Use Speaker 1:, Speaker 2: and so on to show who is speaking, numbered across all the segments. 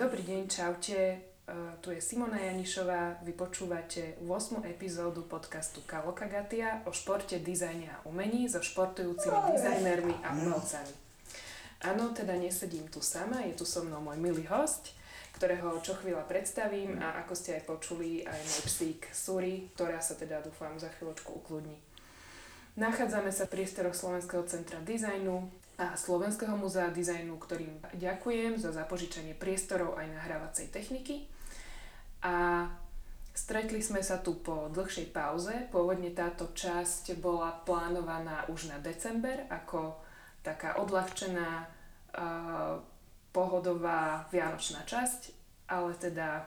Speaker 1: Dobrý deň, čaute. Uh, tu je Simona Janišová. Vy počúvate 8. epizódu podcastu Kalokagatia o športe, dizajne a umení so športujúcimi dizajnermi a umelcami. Áno, teda nesedím tu sama, je tu so mnou môj milý host, ktorého čo chvíľa predstavím a ako ste aj počuli, aj môj psík Suri, ktorá sa teda dúfam za chvíľočku ukludní. Nachádzame sa v priestoroch Slovenského centra dizajnu a Slovenského múzea dizajnu, ktorým ďakujem za zapožičanie priestorov aj nahrávacej techniky. A stretli sme sa tu po dlhšej pauze. Pôvodne táto časť bola plánovaná už na december ako taká odľahčená uh, pohodová vianočná časť, ale teda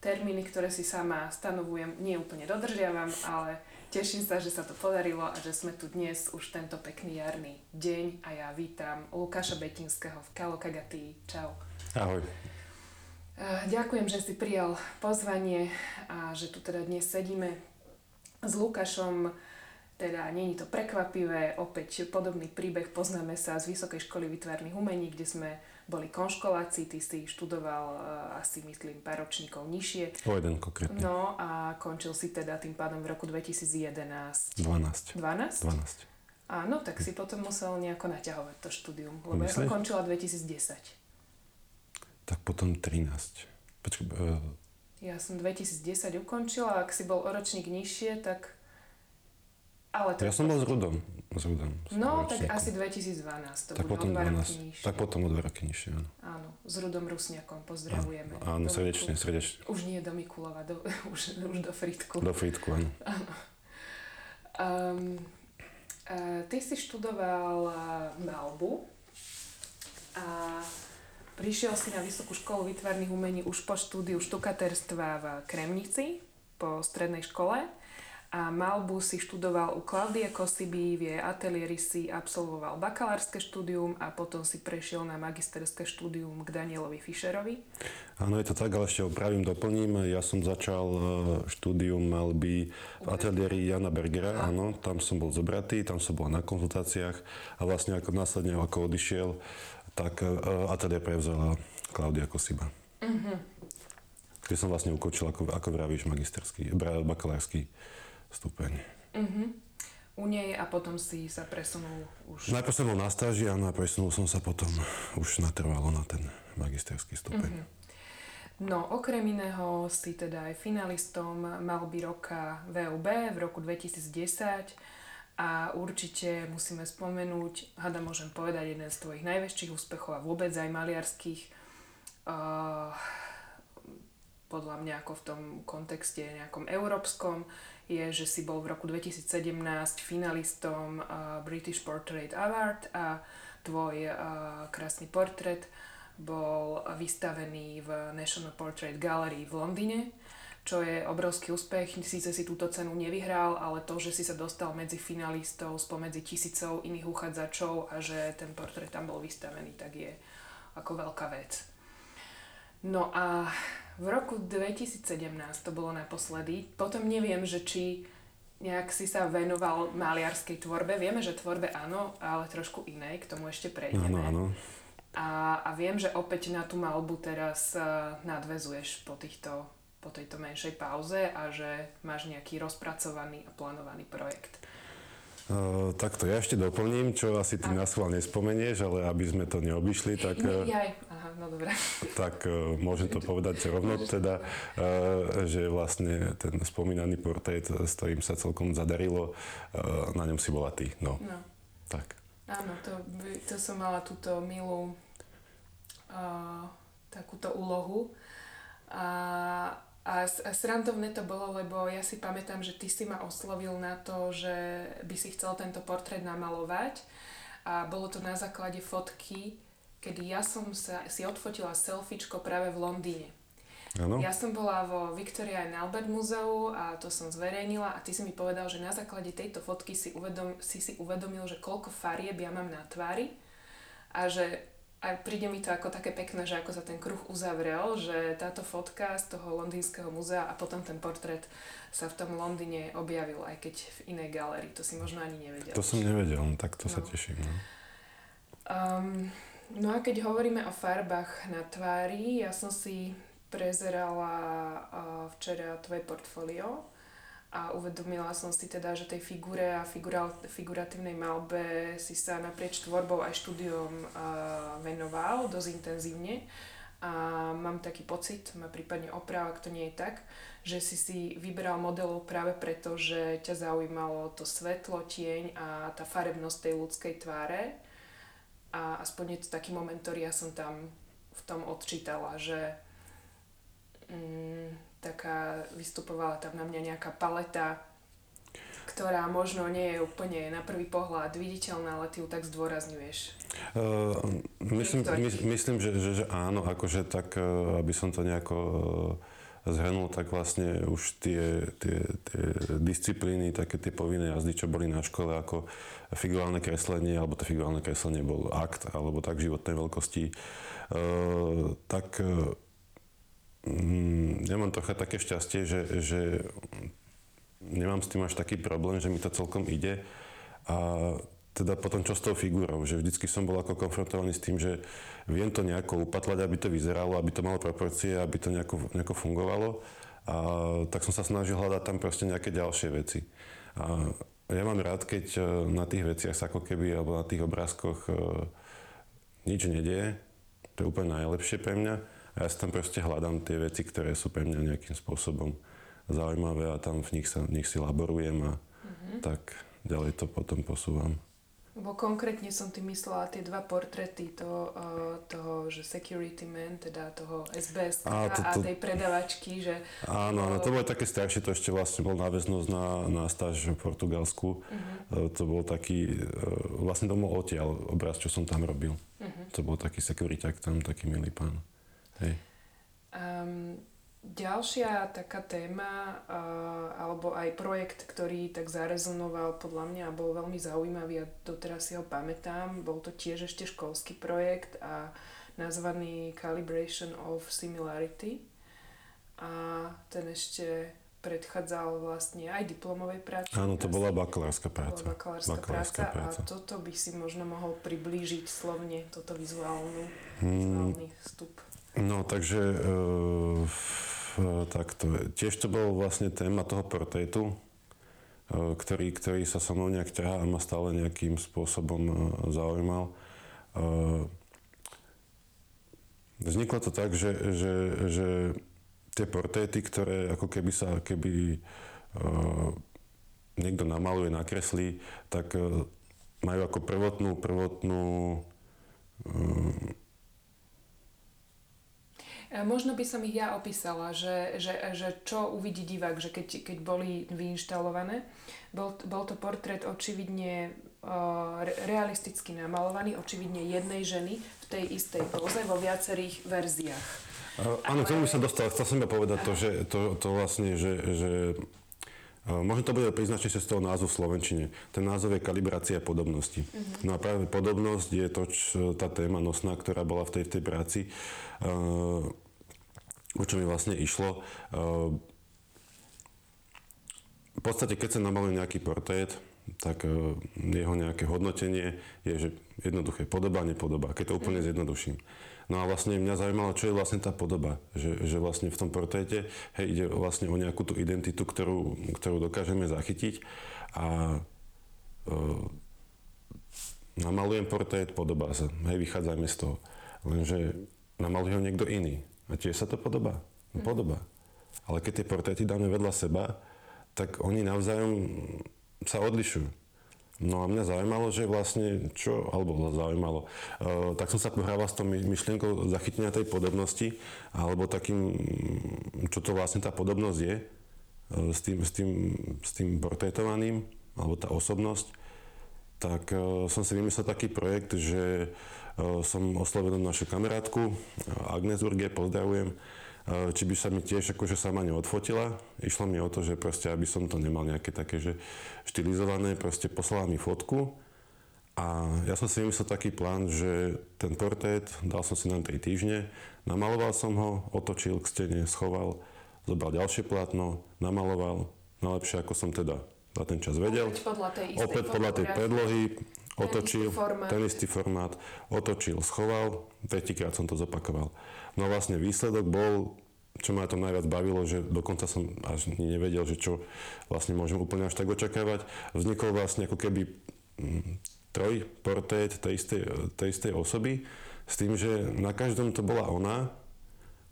Speaker 1: termíny, ktoré si sama stanovujem, nie úplne dodržiavam, ale teším sa, že sa to podarilo a že sme tu dnes už tento pekný jarný deň a ja vítam Lukáša Betinského v Kalokagatii. Čau.
Speaker 2: Ahoj.
Speaker 1: Ďakujem, že si prijal pozvanie a že tu teda dnes sedíme s Lukášom teda není to prekvapivé, opäť podobný príbeh poznáme sa z Vysokej školy vytvárnych umení, kde sme boli konškoláci, ty si študoval uh, asi myslím pár ročníkov nižšie.
Speaker 2: O jeden konkrétne.
Speaker 1: No a končil si teda tým pádom v roku 2011.
Speaker 2: 12.
Speaker 1: 12?
Speaker 2: 12.
Speaker 1: Áno, tak si potom musel nejako naťahovať to štúdium, lebo Myslíš? ja som končila 2010.
Speaker 2: Tak potom 13. Počkaj, uh...
Speaker 1: Ja som 2010 ukončila, ak si bol o ročník nižšie, tak
Speaker 2: ale to ja som bol s Rudom. S Rudom
Speaker 1: no, tak asi 2012, to tak potom o dva 12, roky nižšie.
Speaker 2: Tak potom o dva roky nižšie, áno.
Speaker 1: Áno, s Rudom Rusniakom pozdravujeme.
Speaker 2: Áno, áno srdečne, srdečne.
Speaker 1: Už nie do Mikulova, do, už, už do Fritku.
Speaker 2: Do Fritku, áno. áno.
Speaker 1: Um, uh, ty si študoval uh, malbu a prišiel si na Vysokú školu výtvarných umení už po štúdiu štukaterstva v Kremnici po strednej škole a malbu si študoval u Klaudie Kosiby, v jej ateliéri si absolvoval bakalárske štúdium a potom si prešiel na magisterské štúdium k Danielovi Fischerovi.
Speaker 2: Áno, je to tak, ale ešte opravím, doplním. Ja som začal e, štúdium malby v ateliéri Jana Bergera, áno, tam som bol zobratý, tam som bol na konzultáciách a vlastne ako následne, ako odišiel, tak e, ateliér prevzala Klaudia Kosiba. Uh-huh. Kde som vlastne ukočil, ako, ako vravíš, magisterský, bakalársky stupeň. Uh-huh.
Speaker 1: U nej a potom si sa presunul už...
Speaker 2: Najprv som bol na stáži a presunul som sa potom už natrvalo na ten magisterský stupeň. Uh-huh.
Speaker 1: No, okrem iného si teda aj finalistom by roka VUB v roku 2010 a určite musíme spomenúť, hada môžem povedať, jeden z tvojich najväčších úspechov a vôbec aj maliarských uh, podľa mňa ako v tom kontexte nejakom európskom, je, že si bol v roku 2017 finalistom uh, British Portrait Award a tvoj uh, krásny portrét bol vystavený v National Portrait Gallery v Londýne, čo je obrovský úspech. Síce si túto cenu nevyhral, ale to, že si sa dostal medzi finalistov spomedzi tisícov iných uchádzačov a že ten portrét tam bol vystavený, tak je ako veľká vec. No a v roku 2017 to bolo naposledy. Potom neviem, že či nejak si sa venoval maliarskej tvorbe. Vieme, že tvorbe áno, ale trošku inej, k tomu ešte prejdeme.
Speaker 2: Áno, áno.
Speaker 1: A, a viem, že opäť na tú malbu teraz uh, nadvezuješ po, týchto, po tejto menšej pauze a že máš nejaký rozpracovaný a plánovaný projekt.
Speaker 2: Uh, takto ja ešte doplním, čo asi ty na schvál nespomenieš, ale aby sme to neobyšli, tak...
Speaker 1: Nie, jaj, aha, no dobre.
Speaker 2: Tak uh, môžem to povedať rovno teda, uh, že vlastne ten spomínaný portrét, s ktorým sa celkom zadarilo, na ňom si bola ty, no. no. Tak.
Speaker 1: Áno, to, to som mala túto milú uh, takúto úlohu. A a srandovné to bolo, lebo ja si pamätám, že ty si ma oslovil na to, že by si chcel tento portrét namalovať. A bolo to na základe fotky, kedy ja som sa, si odfotila selfiečko práve v Londýne.
Speaker 2: Ano.
Speaker 1: Ja som bola vo Victoria and Albert Muzeu a to som zverejnila a ty si mi povedal, že na základe tejto fotky si, uvedom, si si uvedomil, že koľko farieb ja mám na tvári a že a príde mi to ako také pekné, že ako sa ten kruh uzavrel, že táto fotka z toho londýnskeho muzea a potom ten portrét sa v tom Londýne objavil, aj keď v inej galerii. To si možno ani nevedel.
Speaker 2: To som nevedel, no tak to no. sa teším. No.
Speaker 1: Um, No a keď hovoríme o farbách na tvári, ja som si prezerala včera tvoje portfólio a uvedomila som si teda, že tej figure a figura, figuratívnej malbe si sa naprieč tvorbou aj štúdiom venoval dosť intenzívne. A mám taký pocit, ma prípadne oprav, ak to nie je tak, že si si vyberal modelov práve preto, že ťa zaujímalo to svetlo, tieň a tá farebnosť tej ľudskej tváre a aspoň je to taký moment, ktorý ja som tam v tom odčítala, že mm, taká, vystupovala tam na mňa nejaká paleta, ktorá možno nie je úplne na prvý pohľad viditeľná, ale ty ju tak zdôrazňuješ. Uh,
Speaker 2: myslím, my, myslím že, že, že áno, akože tak, uh, aby som to nejako uh, zhrnul, tak vlastne už tie, tie, tie disciplíny, také tie povinné jazdy, čo boli na škole, ako figurálne kreslenie, alebo to figurálne kreslenie bol akt, alebo tak životnej veľkosti, uh, tak uh, Mm, ja mám trocha také šťastie, že, že nemám s tým až taký problém, že mi to celkom ide. A teda potom čo s tou figurou, že vždycky som bol ako konfrontovaný s tým, že viem to nejako upatlať, aby to vyzeralo, aby to malo proporcie, aby to nejako, nejako fungovalo. A tak som sa snažil hľadať tam proste nejaké ďalšie veci. A ja mám rád, keď e, na tých veciach sa ako keby, alebo na tých obrázkoch e, nič nedieje. To je úplne najlepšie pre mňa a ja si tam proste hľadám tie veci, ktoré sú pre mňa nejakým spôsobom zaujímavé a tam v nich, sa, v nich si laborujem a mm-hmm. tak ďalej to potom posúvam.
Speaker 1: Lebo konkrétne som tým myslela tie dva portrety to, uh, toho, že security man, teda toho SBS a, to, to, a tej predavačky, že...
Speaker 2: Áno, uh, to bolo také staršie, to ešte vlastne bol náväznosť na, na stáž v Portugalsku. Uh-huh. Uh, to bol taký, uh, vlastne to bol odtiaľ obraz, čo som tam robil. Uh-huh. To bol taký securiták tam, taký milý pán. Hej.
Speaker 1: Um, ďalšia taká téma, alebo aj projekt, ktorý tak zarezonoval podľa mňa a bol veľmi zaujímavý a doteraz si ho pamätám, bol to tiež ešte školský projekt a nazvaný Calibration of Similarity. A ten ešte predchádzal vlastne aj diplomovej práci.
Speaker 2: Áno, to bola bakalárska práca.
Speaker 1: Bola bakalárska, bakalárska práca, práca a toto by si možno mohol priblížiť slovne, toto vizuálnu, hmm. vizuálny vstup.
Speaker 2: No, takže e, takto. Tiež to bol vlastne téma toho portrétu, e, ktorý, ktorý sa so mnou nejak ťahá a ma stále nejakým spôsobom e, zaujímal. E, vzniklo to tak, že, že, že tie portréty, ktoré ako keby sa, keby e, niekto namaluje, nakreslí, tak e, majú ako prvotnú, prvotnú e,
Speaker 1: Možno by som ich ja opísala, že, že, že čo uvidí divák, že keď, keď boli vyinštalované. Bol, bol to portrét očividne uh, realisticky namalovaný, očividne jednej ženy v tej istej poze vo viacerých verziách.
Speaker 2: Áno, k tomu som dostal. Chcel som ja povedať to, že to, to vlastne, že, že Možno to bude príznačne z toho názvu v Slovenčine. Ten názov je kalibrácia podobnosti. Uh-huh. No a práve podobnosť je to, čo, tá téma nosná, ktorá bola v tej, v tej práci. Uh, o čo mi vlastne išlo. Uh, v podstate, keď sa namaluje nejaký portrét, tak uh, jeho nejaké hodnotenie je, že jednoduché podoba, nepodoba, keď to úplne mhm. zjednoduším. No a vlastne mňa zaujímalo, čo je vlastne tá podoba. Že, že vlastne v tom portréte hej, ide vlastne o nejakú tú identitu, ktorú, ktorú dokážeme zachytiť. A e, namalujem portrét, podobá sa. Hej, vychádzajme z toho. Lenže namaluje ho niekto iný. A tiež sa to podobá. No, podobá. Ale keď tie portréty dáme vedľa seba, tak oni navzájom sa odlišujú. No a mňa zaujímalo, že vlastne čo, alebo zaujímalo, uh, tak som sa pohrával s tou myšlienkou zachytenia tej podobnosti, alebo takým, čo to vlastne tá podobnosť je, uh, s, tým, s, tým, s tým portrétovaným, alebo tá osobnosť, tak uh, som si vymyslel taký projekt, že uh, som oslovil našu kamarátku, Agnes Urge, pozdravujem, či by sa mi tiež akože sama neodfotila. Išlo mi o to, že proste, aby som to nemal nejaké také, že štilizované, proste poslala mi fotku a ja som si vymyslel taký plán, že ten portrét dal som si na 3 týždne, namaloval som ho, otočil k stene, schoval, zobral ďalšie plátno, namaloval, najlepšie ako som teda za ten čas vedel.
Speaker 1: Opäť podľa tej istej
Speaker 2: Opäť podľa tej predlohy, otočil,
Speaker 1: istý formát.
Speaker 2: ten istý formát, otočil, schoval, tretíkrát som to zopakoval. No a vlastne výsledok bol, čo ma tam najviac bavilo, že dokonca som až nevedel, že čo vlastne môžem úplne až tak očakávať. Vznikol vlastne ako keby mm, troj tej istej, tej istej osoby, s tým, že na každom to bola ona,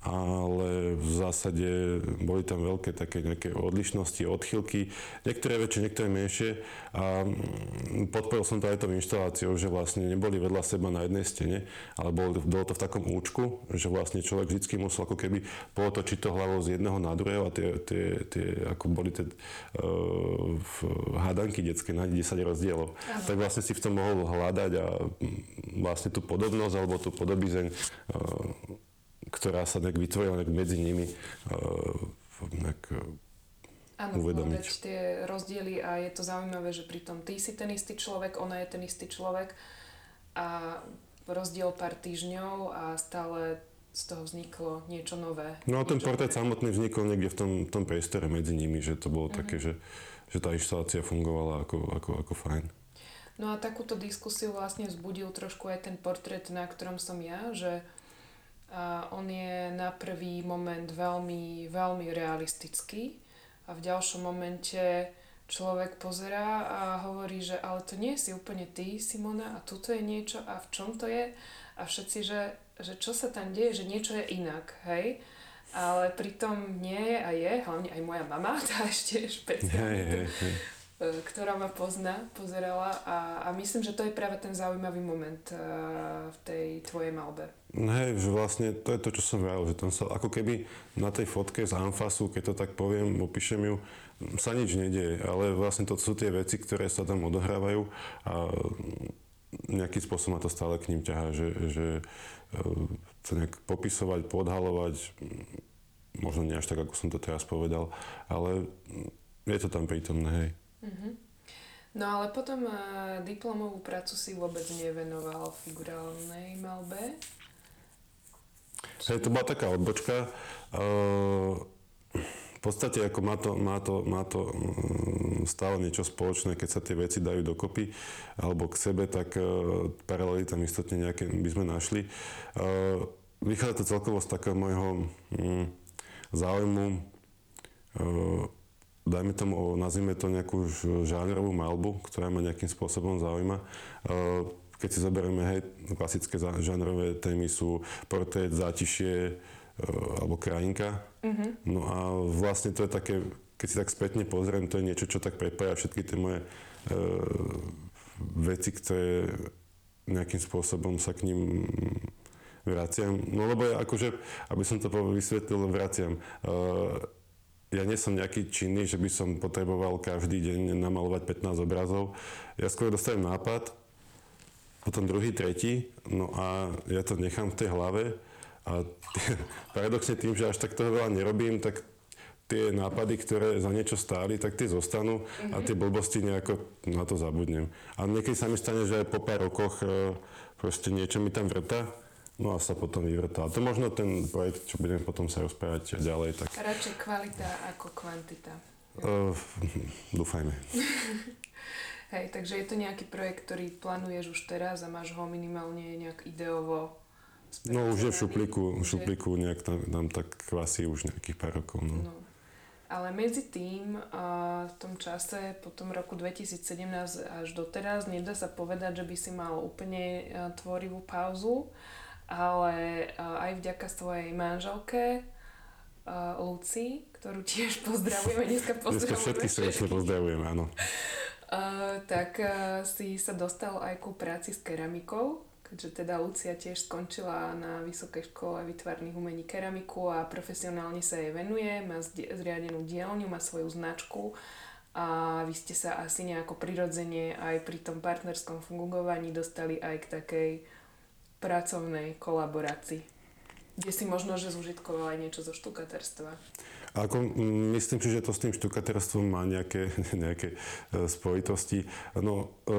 Speaker 2: ale v zásade boli tam veľké také nejaké odlišnosti, odchylky, niektoré väčšie, niektoré menšie a mm, podporil som to aj tou inštaláciou, že vlastne neboli vedľa seba na jednej stene, ale bolo, bolo to v takom účku, že vlastne človek vždy musel ako keby pootočiť to hlavou z jedného na druhého a tie, tie, tie ako boli tie uh, hádanky detské na 10 rozdielov. Aha. Tak vlastne si v tom mohol hľadať a mm, vlastne tú podobnosť alebo tú podobizeň uh, ktorá sa tak vytvorila medzi nimi uh, nejak,
Speaker 1: Áno, uvedomiť. tie rozdiely a je to zaujímavé, že pritom ty si ten istý človek, ona je ten istý človek a rozdiel pár týždňov a stále z toho vzniklo niečo nové.
Speaker 2: No a ten portrét samotný vznikol niekde v tom, tom priestore medzi nimi, že to bolo mm-hmm. také, že, že tá inštalácia fungovala ako, ako, ako fajn.
Speaker 1: No a takúto diskusiu vlastne vzbudil trošku aj ten portrét, na ktorom som ja, že on je na prvý moment veľmi, veľmi realistický a v ďalšom momente človek pozerá a hovorí, že ale to nie si úplne ty, Simona, a tuto je niečo a v čom to je a všetci, že, že čo sa tam deje, že niečo je inak, hej? Ale pritom nie je a je, hlavne aj moja mama, tá ešte špeciálne. E, ktorá ma pozná, pozerala a, a myslím, že to je práve ten zaujímavý moment uh, v tej tvojej malbe.
Speaker 2: Hej, že vlastne to je to, čo som vral, že tam sa ako keby na tej fotke z Anfasu, keď to tak poviem, opíšem ju, sa nič nedieje, ale vlastne to sú tie veci, ktoré sa tam odohrávajú a nejakým spôsobom ma to stále k ním ťahá, že, že to nejak popisovať, podhalovať, možno nie až tak, ako som to teraz povedal, ale je to tam prítomné, hej. Uh-huh.
Speaker 1: No ale potom uh, diplomovú prácu si vôbec nevenoval figurálnej malbe.
Speaker 2: Hej, to bola taká odbočka. Uh, v podstate ako má to, má to, má to mm, stále niečo spoločné, keď sa tie veci dajú dokopy alebo k sebe, tak uh, paralely tam istotne nejaké by sme našli. Uh, vychádza to celkovo z takého môjho um, záujmu uh, dajme tomu, nazvime to nejakú žánrovú malbu, ktorá ma nejakým spôsobom zaujíma. E, keď si zoberieme, hej, klasické žánrové témy sú portrét, zátišie e, alebo krajinka. Mm-hmm. No a vlastne to je také, keď si tak spätne pozriem, to je niečo, čo tak prepája všetky tie moje uh, veci, ktoré nejakým spôsobom sa k ním vraciam. No lebo ja akože, aby som to vysvetlil, vraciam. Uh, ja nie som nejaký činný, že by som potreboval každý deň namalovať 15 obrazov. Ja skôr dostanem nápad, potom druhý, tretí, no a ja to nechám v tej hlave a paradoxne tým, že až tak toho veľa nerobím, tak tie nápady, ktoré za niečo stáli, tak tie zostanú mm-hmm. a tie blbosti nejako na to zabudnem. A niekedy sa mi stane, že aj po pár rokoch e, proste niečo mi tam vrta No a sa potom vyvrtá. To možno ten projekt, čo budeme potom sa rozprávať ďalej. Tak...
Speaker 1: Radšej kvalita ako kvantita.
Speaker 2: Uh, dúfajme.
Speaker 1: Hej, takže je to nejaký projekt, ktorý plánuješ už teraz a máš ho minimálne nejak ideovo
Speaker 2: No už je v šuplíku, v šuplíku nejak tam, tam tak kvasí už nejakých pár rokov. No. no.
Speaker 1: Ale medzi tým, v tom čase, po tom roku 2017 až doteraz, nedá sa povedať, že by si mal úplne tvorivú pauzu ale aj vďaka svojej manželke Luci, ktorú tiež pozdravujeme, dneska pozdravujeme
Speaker 2: Dneska všetky srdečne pozdravujeme, áno.
Speaker 1: Uh, tak si sa dostal aj ku práci s keramikou, keďže teda Lucia tiež skončila na Vysokej škole výtvarných umení keramiku a profesionálne sa jej venuje, má zriadenú dielňu, má svoju značku a vy ste sa asi nejako prirodzene aj pri tom partnerskom fungovaní dostali aj k takej pracovnej kolaborácii, kde si možno, že zužitkoval aj niečo zo štukaterstva.
Speaker 2: Ako, myslím si, že to s tým štukaterstvom má nejaké, nejaké e, spojitosti. No, e,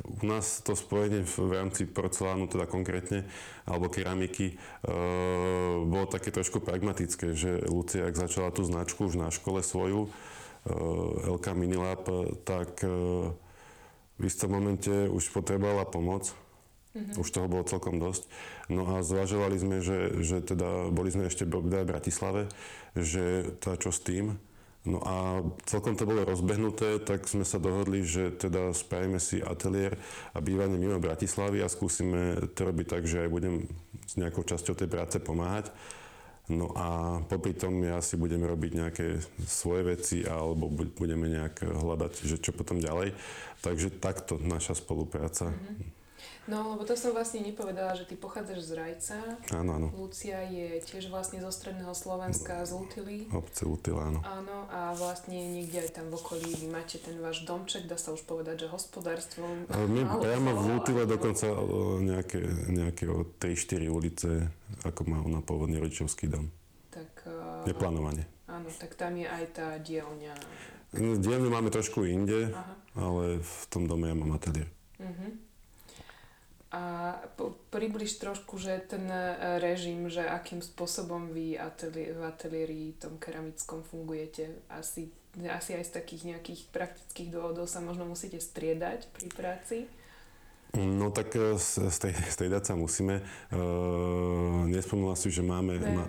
Speaker 2: u nás to spojenie v rámci porcelánu, teda konkrétne, alebo keramiky, e, bolo také trošku pragmatické, že Lucia, ak začala tú značku už na škole svoju, e, LK Minilab, tak e, v istom momente už potrebovala pomoc. Mm-hmm. Už toho bolo celkom dosť. No a zvažovali sme, že, že teda boli sme ešte v Bratislave, že teda čo s tým. No a celkom to bolo rozbehnuté, tak sme sa dohodli, že teda spravíme si ateliér a bývanie mimo Bratislavy a skúsime to robiť tak, že aj budem s nejakou časťou tej práce pomáhať. No a popri tom ja si budem robiť nejaké svoje veci alebo budeme nejak hľadať, že čo potom ďalej. Takže takto naša spolupráca. Mm-hmm.
Speaker 1: No, lebo to som vlastne nepovedala, že ty pochádzaš z Rajca.
Speaker 2: Áno, áno.
Speaker 1: Lucia je tiež vlastne zo stredného Slovenska, z Lutily.
Speaker 2: Obce Lutila, áno.
Speaker 1: Áno, a vlastne niekde aj tam v okolí vy máte ten váš domček, dá sa už povedať, že hospodárstvo.
Speaker 2: My priamo v Lutile dokonca nejaké, nejaké 3-4 ulice, ako má ona pôvodný rodičovský dom. Tak... Uh, Neplánovanie.
Speaker 1: Áno, tak tam je aj tá dielňa.
Speaker 2: Dielňu máme trošku inde, Aha. ale v tom dome ja mám ateliér. Uh-huh.
Speaker 1: A približ trošku, že ten e, režim, že akým spôsobom vy ateli- v ateliéri tom keramickom fungujete. Asi, asi aj z takých nejakých praktických dôvodov sa možno musíte striedať pri práci.
Speaker 2: No tak e, striedať sa musíme. Uh, nespomínala si, že máme... Ne. Ma,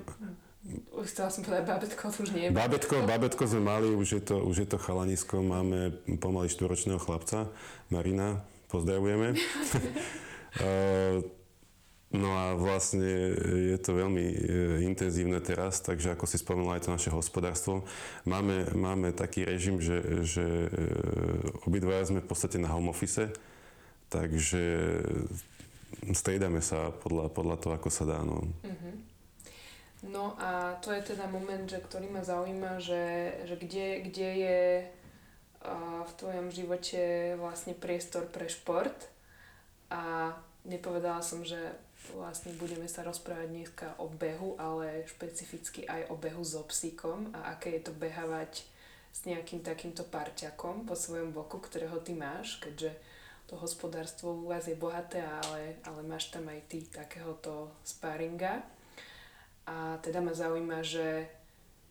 Speaker 1: už chcela som povedať, babetko už nie je.
Speaker 2: Babetko, babetko sme mali, už je to, už je to chalanisko, máme pomaly štvoročného chlapca, Marina, pozdravujeme. Eh, no a vlastne je to veľmi eh, intenzívne teraz, takže ako si spomenula aj to naše hospodárstvo, máme, máme taký režim, že, že eh, obidvaja sme v podstate na home office, takže striedame sa podľa, podľa toho, ako sa dá. No. Uh-huh.
Speaker 1: no a to je teda moment, že, ktorý ma zaujíma, že, že kde, kde je v tvojom živote vlastne priestor pre šport a nepovedala som, že vlastne budeme sa rozprávať dneska o behu, ale špecificky aj o behu so psíkom a aké je to behávať s nejakým takýmto parťakom po svojom boku, ktorého ty máš, keďže to hospodárstvo u vás je bohaté, ale, ale máš tam aj ty takéhoto sparinga. A teda ma zaujíma, že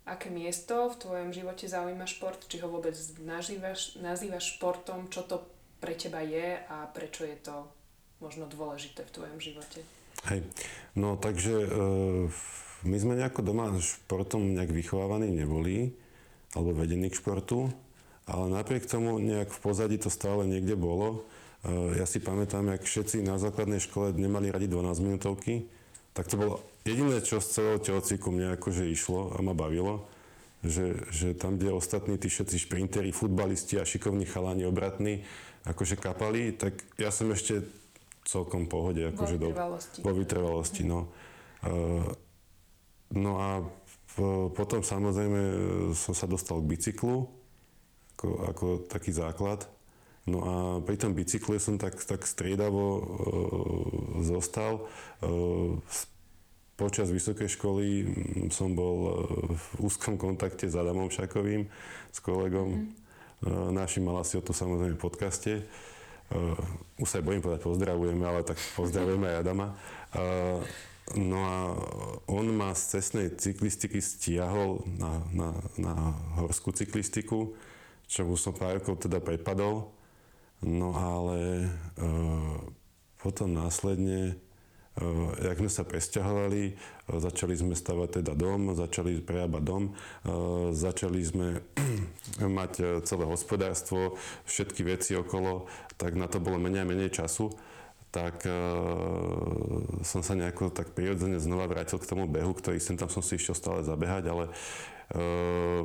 Speaker 1: aké miesto v tvojom živote zaujíma šport, či ho vôbec nazývaš, nazývaš športom, čo to pre teba je a prečo je to možno dôležité v tvojom živote?
Speaker 2: Hej, no takže e, my sme nejako doma športom nejak vychovávaní neboli, alebo vedení k športu, ale napriek tomu nejak v pozadí to stále niekde bolo. E, ja si pamätám, jak všetci na základnej škole nemali radi 12 minútovky, tak to bolo jediné, čo z celého telocviku mne akože išlo a ma bavilo, že, že tam, kde ostatní tí všetci šprinteri, futbalisti a šikovní chalani obratní akože kapali, tak ja som ešte celkom pohode.
Speaker 1: Akože vo vytrvalosti.
Speaker 2: Do, vo vytrvalosti, no. Uh, no a potom samozrejme e, som sa dostal k bicyklu, ako, ako taký základ. No a pri tom bicykle som tak, tak striedavo uh, zostal. Uh, počas vysokej školy som bol v úzkom kontakte s Adamom Šakovým, s kolegom. Mm. Našim mal asi o to samozrejme v podcaste. Uh, už sa bojím povedať pozdravujeme, ale tak pozdravujeme aj Adama. Uh, no a on ma z cestnej cyklistiky stiahol na, na, na horskú cyklistiku, čo už som pár rokov teda prepadol. No ale uh, potom následne jak sme sa presťahovali, uh, začali sme stavať teda dom, začali prerábať dom, uh, začali sme mať celé hospodárstvo, všetky veci okolo, tak na to bolo menej a menej času. Tak uh, som sa nejako tak prirodzene znova vrátil k tomu behu, ktorý sem tam som si išiel stále zabehať, ale uh,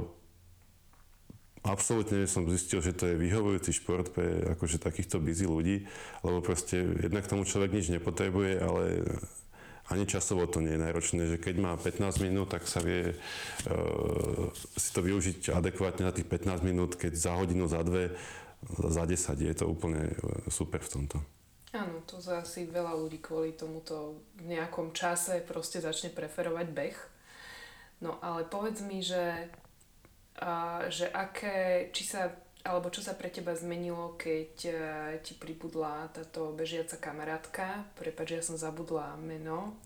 Speaker 2: absolútne som zistil, že to je vyhovujúci šport pre akože takýchto busy ľudí, lebo proste jednak tomu človek nič nepotrebuje, ale ani časovo to nie je náročné, že keď má 15 minút, tak sa vie uh, si to využiť adekvátne na tých 15 minút, keď za hodinu, za dve, za 10 je to úplne e, super v tomto.
Speaker 1: Áno, to asi veľa ľudí kvôli tomuto v nejakom čase proste začne preferovať beh. No ale povedz mi, že že aké, či sa, alebo čo sa pre teba zmenilo, keď uh, ti pribudla táto bežiaca kamarátka. Prepač, ja som zabudla meno.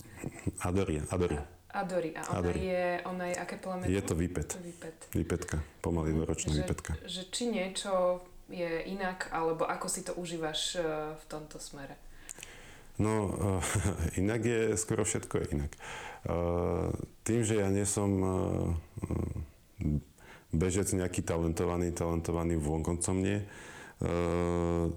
Speaker 2: Adori, Adori.
Speaker 1: Adori. A ona Adori. je, ona je aké plemeno?
Speaker 2: Je to výpet.
Speaker 1: Výpet.
Speaker 2: Výpetka, pomaly dvoročná
Speaker 1: že,
Speaker 2: výpetka.
Speaker 1: Že či niečo je inak, alebo ako si to užívaš e, v tomto smere?
Speaker 2: No, uh, inak je, skoro všetko je inak. Uh, tým, že ja nie som uh, bežec nejaký talentovaný, talentovaný vonkoncom nie, uh,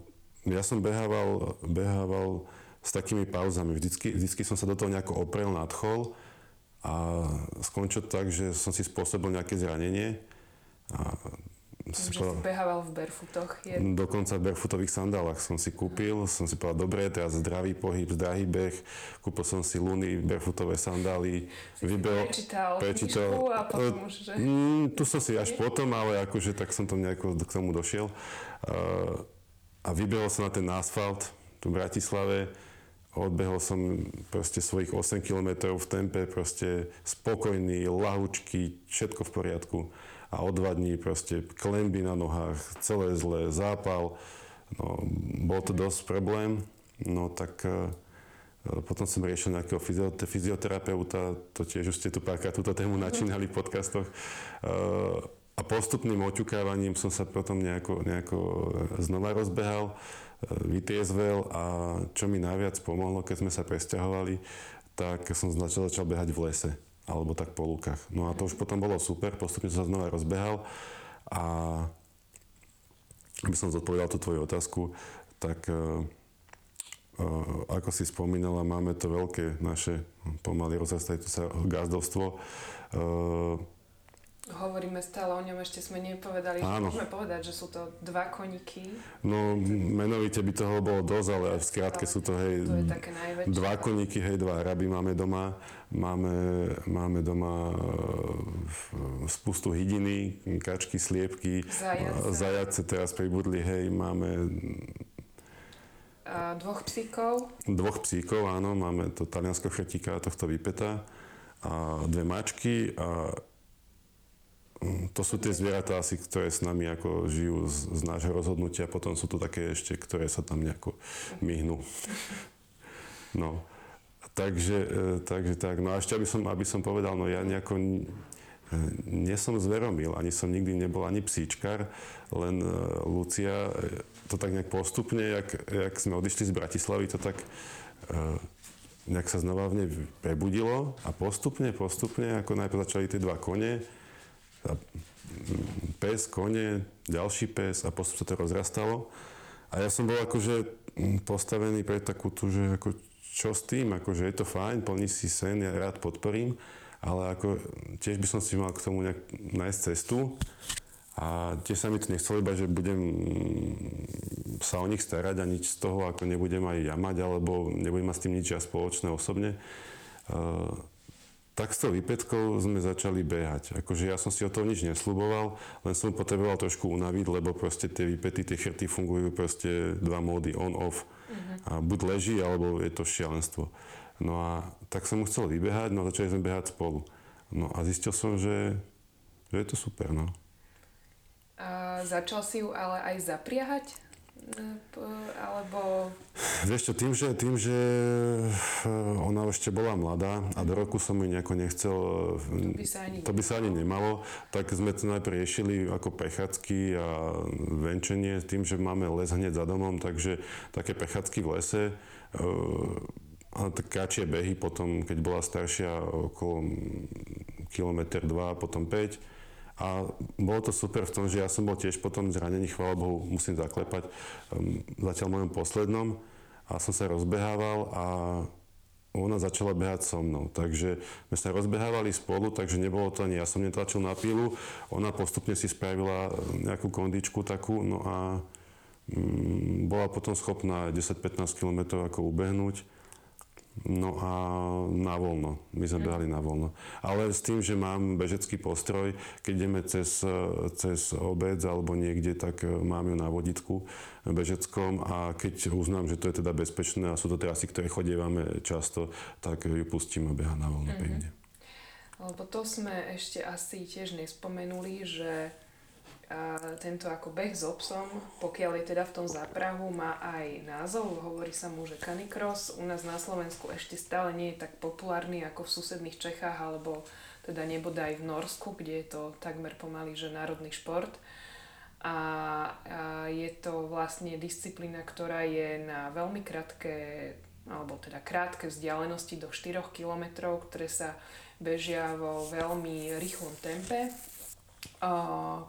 Speaker 2: ja som behával, behával s takými pauzami. Vždycky, vždycky som sa do toho nejako oprel, nadchol a skončil tak, že som si spôsobil nejaké zranenie. A
Speaker 1: si že povedal, si behával v barefootoch. Je...
Speaker 2: Dokonca v barefootových sandálach som si kúpil. Som si povedal, dobre, teraz zdravý pohyb, zdravý beh. Kúpil som si luny, barefootové sandály.
Speaker 1: Vybel, prečítal, prečítal a potom už, že...
Speaker 2: Mm, tu som si až potom, ale akože tak som to nejako k tomu došiel. Uh, a vybehol som na ten asfalt tu v Bratislave Odbehol som proste svojich 8 km v tempe, proste spokojný, lahučký, všetko v poriadku. A o dva dní proste klemby na nohách, celé zlé, zápal. No, bol to dosť problém. No tak e, potom som riešil nejakého fyzioterapeuta, to tiež už ste tu párkrát túto tému načínali v podcastoch. E, a postupným oťukávaním som sa potom nejako, nejako znova rozbehal vytriezvel a čo mi najviac pomohlo, keď sme sa presťahovali, tak som začal, začal behať v lese alebo tak po lukách. No a to už potom bolo super, postupne som sa znova rozbehal a aby som zodpovedal tú tvoju otázku, tak uh, uh, ako si spomínala, máme to veľké naše pomaly rozrastajúce sa gazdovstvo. Uh,
Speaker 1: Hovoríme stále o ňom, ešte sme nepovedali, Áno. môžeme povedať, že sú to dva koníky.
Speaker 2: No, menovite by toho bolo dosť, ale v skrátke sú to, hej,
Speaker 1: to je také
Speaker 2: dva koníky, hej, dva araby máme doma. Máme, máme doma e, spustu hydiny, kačky, sliepky, zajace, zajace teraz pribudli, hej, máme
Speaker 1: a dvoch psíkov?
Speaker 2: Dvoch psíkov, áno. Máme to taliansko chrtíka tohto vypeta a dve mačky a to sú tie zvieratá asi, ktoré s nami ako žijú z, z nášho rozhodnutia, potom sú to také ešte, ktoré sa tam nejako myhnú. No, takže, e, takže tak. No a ešte, aby som, aby som povedal, no ja nejako e, nie som zveromil, ani som nikdy nebol ani psíčkar, len e, Lucia to tak nejak postupne, jak, jak sme odišli z Bratislavy, to tak nejak sa znova v nej prebudilo a postupne, postupne, ako najprv začali tie dva kone, pes, kone, ďalší pes a postupne sa to rozrastalo. A ja som bol akože postavený pre takú tu, že ako čo s tým, akože je to fajn, plní si sen, ja rád podporím, ale ako tiež by som si mal k tomu nejak nájsť cestu a tiež sa mi to nechcelo iba, že budem sa o nich starať a nič z toho ako nebudem aj ja mať, alebo nebudem mať s tým nič ja spoločné osobne. Uh, tak s tou výpetkou sme začali behať. Akože ja som si o toho nič nesľuboval, len som potreboval trošku unaviť, lebo proste tie výpety, tie chrty fungujú proste dva módy, on-off. Uh-huh. A buď leží, alebo je to šialenstvo. No a tak som mu chcel vybehať, no a začali sme behať spolu. No a zistil som, že, že je to super, no.
Speaker 1: A začal si ju ale aj zapriahať? Alebo...
Speaker 2: Vieš čo, tým, že, tým, že eh, ona ešte bola mladá a do roku som ju nejako nechcel...
Speaker 1: To by sa ani,
Speaker 2: to by sa ani nemalo. Tak sme to najprv riešili ako prechádzky a venčenie tým, že máme les hneď za domom, takže také prechádzky v lese eh, a tak kratšie behy potom, keď bola staršia okolo kilometr dva, potom 5 a bolo to super v tom, že ja som bol tiež potom zranený, chvála Bohu, musím zaklepať, um, zatiaľ mojom poslednom a som sa rozbehával a ona začala behať so mnou. Takže sme sa rozbehávali spolu, takže nebolo to ani ja som netlačil na pílu. Ona postupne si spravila nejakú kondičku takú, no a mm, bola potom schopná 10-15 km ako ubehnúť No a na voľno. My sme behali na voľno. Ale s tým, že mám bežecký postroj, keď ideme cez, cez obec alebo niekde, tak e, mám ju na voditku bežeckom a keď uznám, že to je teda bezpečné a sú to trasy, ktoré chodievame často, tak ju pustím a beha na voľno mm-hmm. pevne.
Speaker 1: Lebo to sme ešte asi tiež nespomenuli, že tento ako beh s obsom, pokiaľ je teda v tom záprahu, má aj názov, hovorí sa mu, že canicross. U nás na Slovensku ešte stále nie je tak populárny ako v susedných Čechách, alebo teda nebodaj v Norsku, kde je to takmer pomaly, že národný šport. a, a je to vlastne disciplína, ktorá je na veľmi krátke alebo teda krátke vzdialenosti do 4 km, ktoré sa bežia vo veľmi rýchlom tempe.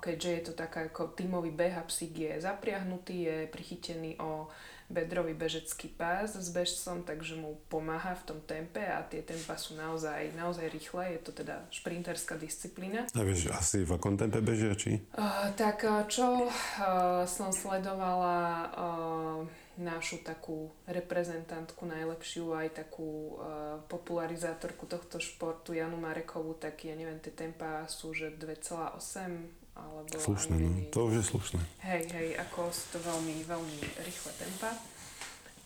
Speaker 1: Keďže je to taká ako tímový beh a psík je zapriahnutý, je prichytený o bedrový bežecký pás s bežcom, takže mu pomáha v tom tempe a tie tempa sú naozaj, naozaj rýchle, je to teda šprinterská disciplína.
Speaker 2: A vieš asi v akom tempe bežia, či?
Speaker 1: Uh, tak čo uh, som sledovala uh, našu takú reprezentantku najlepšiu, aj takú uh, popularizátorku tohto športu Janu Marekovú, tak ja neviem, tie tempa sú že 2,8 alebo
Speaker 2: slušné, no. To už je slušné.
Speaker 1: Hej, hej, ako sú to veľmi, veľmi rýchle tempa.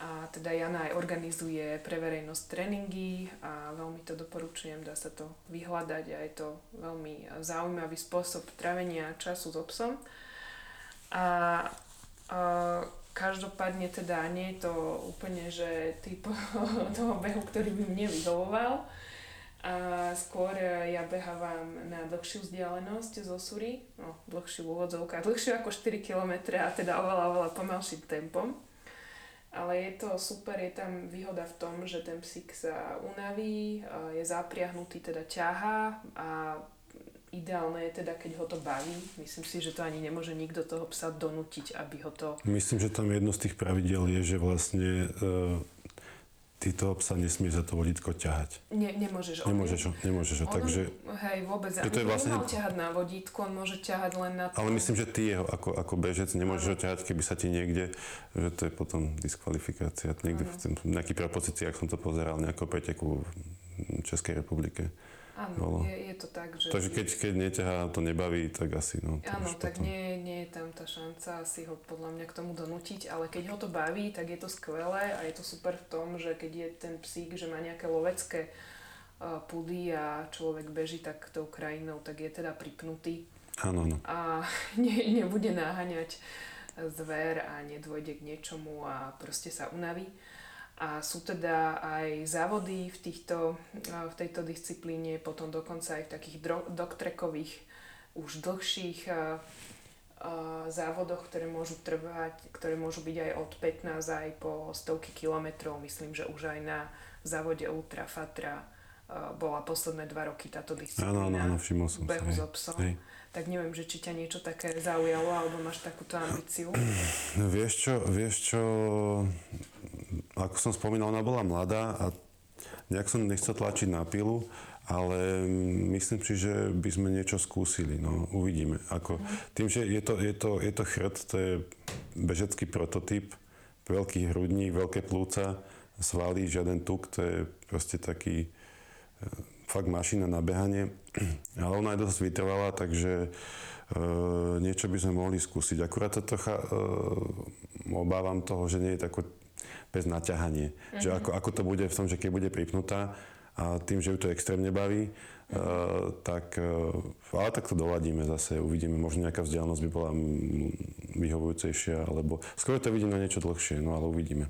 Speaker 1: A teda Jana aj organizuje pre verejnosť tréningy a veľmi to doporučujem, dá sa to vyhľadať a je to veľmi zaujímavý spôsob trávenia času s obsom. A, a Každopádne teda nie je to úplne, že typ toho behu, ktorý by mne vyhovoval. A skôr ja behávam na dlhšiu vzdialenosť zo Sury, no dlhšiu úvodzovka, dlhšiu ako 4 km a teda oveľa, oveľa pomalším tempom. Ale je to super, je tam výhoda v tom, že ten psík sa unaví, je zapriahnutý, teda ťaha a ideálne je teda, keď ho to baví. Myslím si, že to ani nemôže nikto toho psa donútiť, aby ho to...
Speaker 2: Myslím, že tam jedno z tých pravidel je, že vlastne e, ty toho psa nesmie za to vodítko ťahať.
Speaker 1: Ne, nemôžeš.
Speaker 2: Nemôžeš ho, nemôžeš ho, takže...
Speaker 1: Hej, vôbec. To je vlastne... ťahať na vodítku, on môže ťahať len na to.
Speaker 2: Ale myslím, že ty jeho ako, ako bežec nemôžeš ho ťahať, keby sa ti niekde, že to je potom diskvalifikácia. Niekde v nejakých propozíciách som to pozeral, nejakého preteku v Českej republike.
Speaker 1: Áno, je, je to tak, že...
Speaker 2: Takže keď, keď neťahá, to nebaví, tak asi no.
Speaker 1: Áno, tak potom... nie, nie je tam tá šanca si ho podľa mňa k tomu donútiť, ale keď ho to baví, tak je to skvelé a je to super v tom, že keď je ten psík, že má nejaké lovecké uh, pudy a človek beží tak tou krajinou, tak je teda pripnutý.
Speaker 2: Áno, áno.
Speaker 1: A ne, nebude náhaňať zver a nedôjde k niečomu a proste sa unaví. A sú teda aj závody v, týchto, v tejto disciplíne, potom dokonca aj v takých doktrekových, už dlhších závodoch, ktoré môžu trvať, ktoré môžu byť aj od 15 aj po stovky kilometrov. Myslím, že už aj na závode Ultra Fatra bola posledné dva roky táto disciplína.
Speaker 2: Áno, áno, všimol som
Speaker 1: behu sa. s Hej. Tak neviem, že či ťa niečo také zaujalo, alebo máš takúto ambíciu?
Speaker 2: Vieš čo, vieš čo, ako som spomínal, ona bola mladá a nejak som nechcel tlačiť na pilu, ale myslím si, že by sme niečo skúsili, no uvidíme. Ako, tým, že je to, je, to, je to chrt, to je bežecký prototyp, veľký hrudník, veľké plúca, svaly, žiaden tuk, to je proste taký e, fakt mašina na behanie. Ale ona je dosť vytrvalá, takže e, niečo by sme mohli skúsiť. Akurát to trocha e, obávam toho, že nie je tako bez naťahanie. Mm-hmm. Že ako, ako to bude v tom, že keď bude pripnutá a tým, že ju to extrémne baví, mm-hmm. uh, tak, uh, ale tak to doladíme zase, uvidíme, možno nejaká vzdialenosť by bola vyhovujúcejšia, alebo skôr to vidím na niečo dlhšie, no ale uvidíme.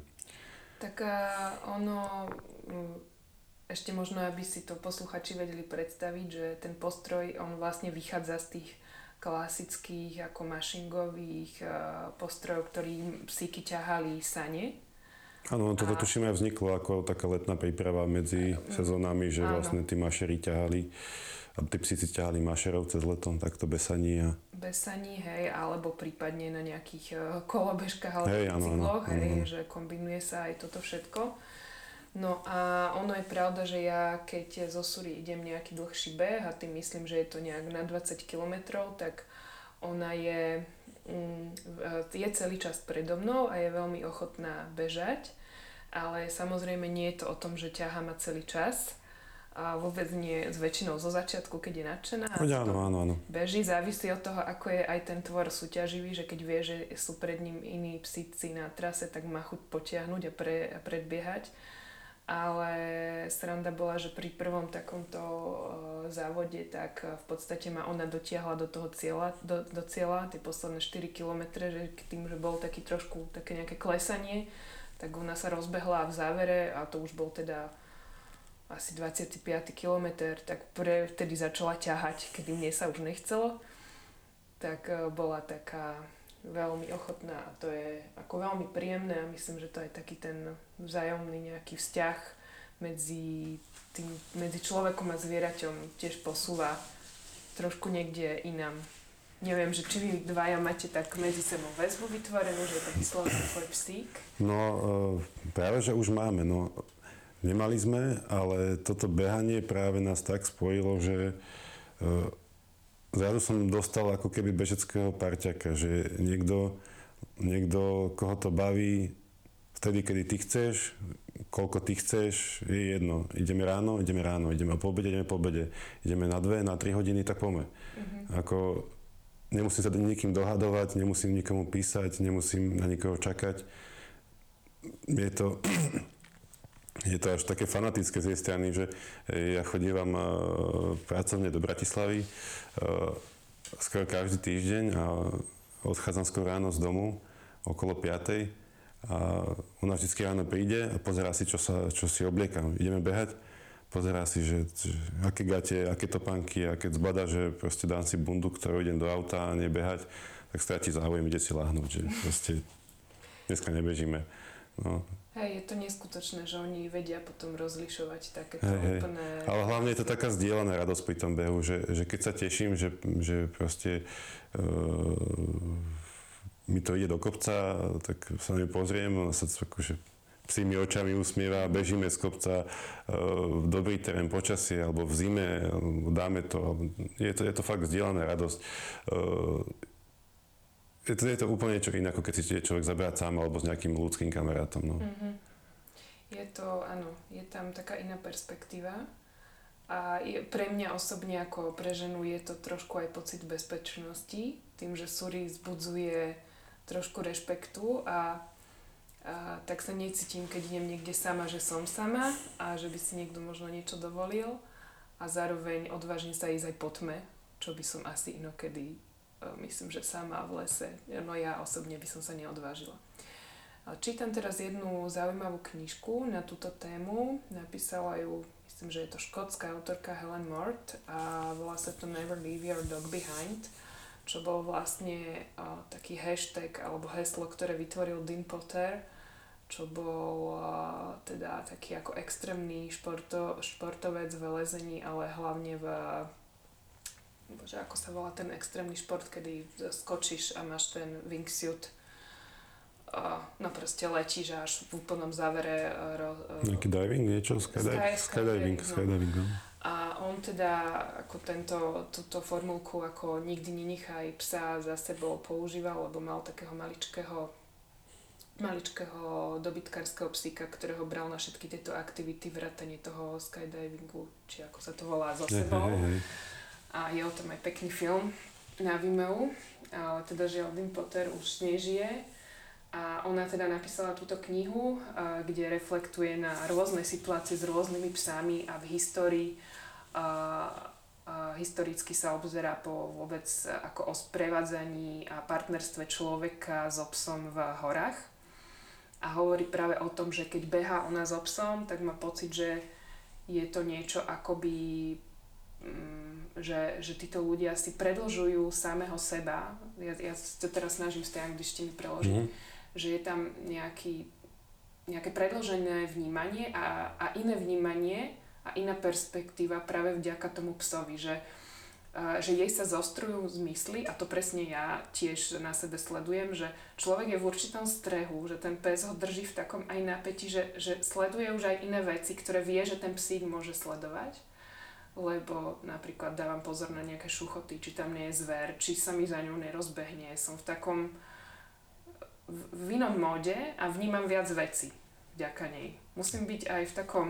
Speaker 1: Tak uh, ono, ešte možno, aby si to posluchači vedeli predstaviť, že ten postroj, on vlastne vychádza z tých klasických ako mašingových postrojov, ktorým psíky ťahali sane
Speaker 2: Áno, toto a... tuším aj vzniklo ako taká letná príprava medzi sezónami, že áno. vlastne tí mašeri ťahali a tí psíci ťahali mašerov cez letom, takto besaní. A...
Speaker 1: Besaní, hej, alebo prípadne na nejakých uh, kolobežkách alebo hej, áno, cykloch, áno, hej, áno. že kombinuje sa aj toto všetko. No a ono je pravda, že ja keď zo Sury idem nejaký dlhší beh a tým myslím, že je to nejak na 20 kilometrov, tak ona je je celý čas predo mnou a je veľmi ochotná bežať, ale samozrejme nie je to o tom, že ťaha ma celý čas a vôbec nie s väčšinou zo začiatku, keď je nadšená.
Speaker 2: Áno, áno, áno.
Speaker 1: Beží, závisí od toho, ako je aj ten tvor súťaživý, že keď vie, že sú pred ním iní psíci na trase, tak má chuť potiahnuť a, pre, a predbiehať ale sranda bola, že pri prvom takomto uh, závode tak uh, v podstate ma ona dotiahla do toho cieľa, do, do cieľa, tie posledné 4 km, že tým, že bol taký trošku také nejaké klesanie, tak ona sa rozbehla v závere a to už bol teda asi 25. km, tak pre, vtedy začala ťahať, kedy mne sa už nechcelo. tak e, bola taká veľmi ochotná a to je ako veľmi príjemné a myslím, že to je taký ten vzájomný nejaký vzťah medzi, tým, medzi človekom a zvieraťom tiež posúva trošku niekde inám. Neviem, že či vy dvaja máte tak medzi sebou väzbu vytvorenú, že je to vyslovene tvoj psík?
Speaker 2: No e, práve, že už máme. No, nemali sme, ale toto behanie práve nás tak spojilo, že e, zrazu som dostal ako keby bežeckého parťaka, že niekto, niekto, koho to baví, vtedy, kedy ty chceš, koľko ty chceš, je jedno. Ideme ráno, ideme ráno, ideme po obede, ideme po obede. Ideme na dve, na tri hodiny, tak poďme. Mm-hmm. Ako, nemusím sa nikým dohadovať, nemusím nikomu písať, nemusím na nikoho čakať. Je to, je to až také fanatické z jej strany, že ja chodívam uh, pracovne do Bratislavy uh, skoro každý týždeň a odchádzam skoro ráno z domu okolo 5. A ona vždy ráno príde a pozerá si, čo, sa, čo si obliekam. Ideme behať, pozerá si, že, že aké gate, aké topánky a keď zbada, že proste dám si bundu, ktorú idem do auta a nebehať, tak stratí záujem, ide si láhnuť, že proste dneska nebežíme. No,
Speaker 1: Hej, je to neskutočné, že oni vedia potom rozlišovať takéto
Speaker 2: hej,
Speaker 1: úplné...
Speaker 2: Hej. Ale hlavne je to taká zdieľaná radosť pri tom behu, že, že keď sa teším, že, že proste uh, mi to ide do kopca, tak sa mi pozriem, ona sa akože psými očami usmieva, bežíme z kopca uh, v dobrý terén počasie, alebo v zime, dáme to. Je to, je to fakt zdieľaná radosť. To, je to úplne niečo iné, ako keď si človek zaberať sám alebo s nejakým ľudským kamarátom. No. Mm-hmm.
Speaker 1: Je to, áno, je tam taká iná perspektíva. A je, pre mňa osobne ako pre ženu je to trošku aj pocit bezpečnosti, tým, že Suri zbudzuje trošku rešpektu a, a tak sa necítim, keď idem niekde sama, že som sama a že by si niekto možno niečo dovolil a zároveň odvážne sa ísť aj po tme, čo by som asi inokedy myslím, že sama v lese. No ja osobne by som sa neodvážila. Čítam teraz jednu zaujímavú knižku na túto tému. Napísala ju, myslím, že je to škótska autorka Helen Mort a volá sa to Never Leave Your Dog Behind, čo bol vlastne uh, taký hashtag alebo heslo, ktoré vytvoril Dean Potter, čo bol uh, teda taký ako extrémny športo, športovec v lezení, ale hlavne v bože, ako sa volá ten extrémny šport, kedy skočíš a máš ten wingsuit no proste letíš až v úplnom závere. Ro,
Speaker 2: Nejaký diving, niečo? Skydiving, skydiving, no. skydiving, no.
Speaker 1: A on teda ako tento, túto formulku ako nikdy nenechaj psa za sebou používal, lebo mal takého maličkého maličkého dobytkárskeho psíka, ktorého bral na všetky tieto aktivity, vrátanie toho skydivingu, či ako sa to volá, so sebou. Hey, hey, hey a je o tom aj pekný film na Vimeo, ale teda Dean Potter už nežije. A ona teda napísala túto knihu, kde reflektuje na rôzne situácie s rôznymi psami a v histórii a, a historicky sa obzerá po vôbec ako o sprevádzaní a partnerstve človeka s obsom v horách. A hovorí práve o tom, že keď beha ona s obsom, tak má pocit, že je to niečo akoby že, že títo ľudia si predlžujú samého seba. Ja, ja to teraz snažím z tej angličtiny preložiť. Mm. Že je tam nejaký, nejaké predlžené vnímanie a, a iné vnímanie a iná perspektíva práve vďaka tomu psovi, že, že jej sa zostrujú zmysly a to presne ja tiež na sebe sledujem, že človek je v určitom strehu, že ten pes ho drží v takom aj napätí, že, že sleduje už aj iné veci, ktoré vie, že ten psík môže sledovať lebo napríklad dávam pozor na nejaké šuchoty, či tam nie je zver, či sa mi za ňou nerozbehne. Som v takom v inom móde a vnímam viac veci vďaka nej. Musím byť aj v takom,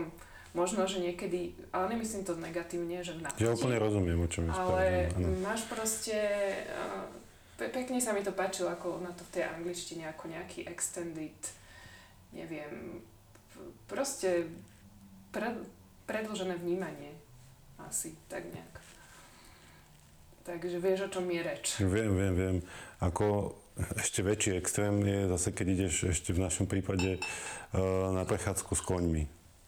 Speaker 1: možno, že niekedy, ale nemyslím to negatívne, že v napätí.
Speaker 2: Ja úplne rozumiem, o čom
Speaker 1: Ale máš proste, pe- pekne sa mi to páčilo, ako na to v tej angličtine, ako nejaký extended, neviem, proste pred, predlžené vnímanie asi tak nejak. Takže vieš, o čom je reč.
Speaker 2: Viem, viem, viem. Ako ešte väčší extrém je zase, keď ideš ešte v našom prípade uh, na prechádzku s koňmi.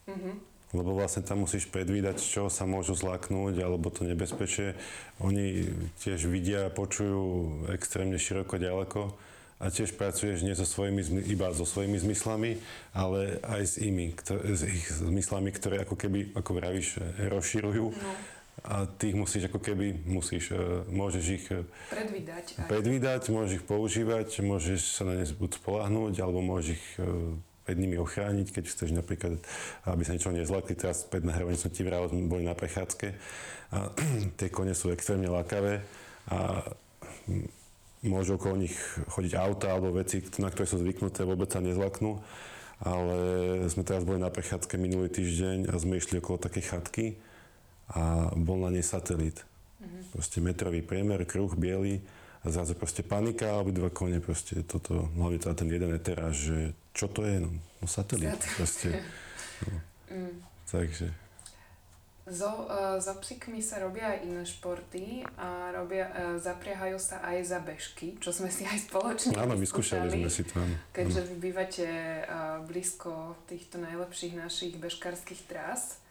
Speaker 2: Mm-hmm. lebo vlastne tam musíš predvídať, čoho sa môžu zlaknúť, alebo to nebezpečie. Oni tiež vidia a počujú extrémne široko ďaleko a tiež pracuješ nie so svojimi, iba so svojimi zmyslami, ale aj s imi, kto- s ich zmyslami, ktoré ako keby, ako vravíš, eh, rozširujú.
Speaker 1: No,
Speaker 2: A ty ich musíš ako keby, musíš, eh, môžeš ich eh,
Speaker 1: predvídať aj.
Speaker 2: predvídať, môžeš ich používať, môžeš sa na ne buď spolahnúť, alebo môžeš ich pred nimi ochrániť, keď chceš napríklad, aby sa niečo nezlakli. Teraz pred nahrávaním som ti vral, sme boli na prechádzke a tie kone sú extrémne lakavé a mm, môžu okolo nich chodiť auta alebo veci, na ktoré sú zvyknuté, vôbec sa nezlaknú. Ale sme teraz boli na prechádzke minulý týždeň a sme išli okolo takej chatky a bol na nej satelit. Proste metrový priemer, kruh biely a zrazu proste panika a obidva kone proste toto, hlavne teda ten jeden eteráž, že čo to je? No, no satelit.
Speaker 1: Satelit.
Speaker 2: Proste.
Speaker 1: Mm.
Speaker 2: Takže
Speaker 1: So, uh, so psíkmi sa robia aj iné športy a robia, uh, zapriahajú sa aj za bežky, čo sme si aj spoločne
Speaker 2: áno, vyskúšali sme si to. Áno.
Speaker 1: Keďže vy bývate uh, blízko týchto najlepších našich bežkárskych trás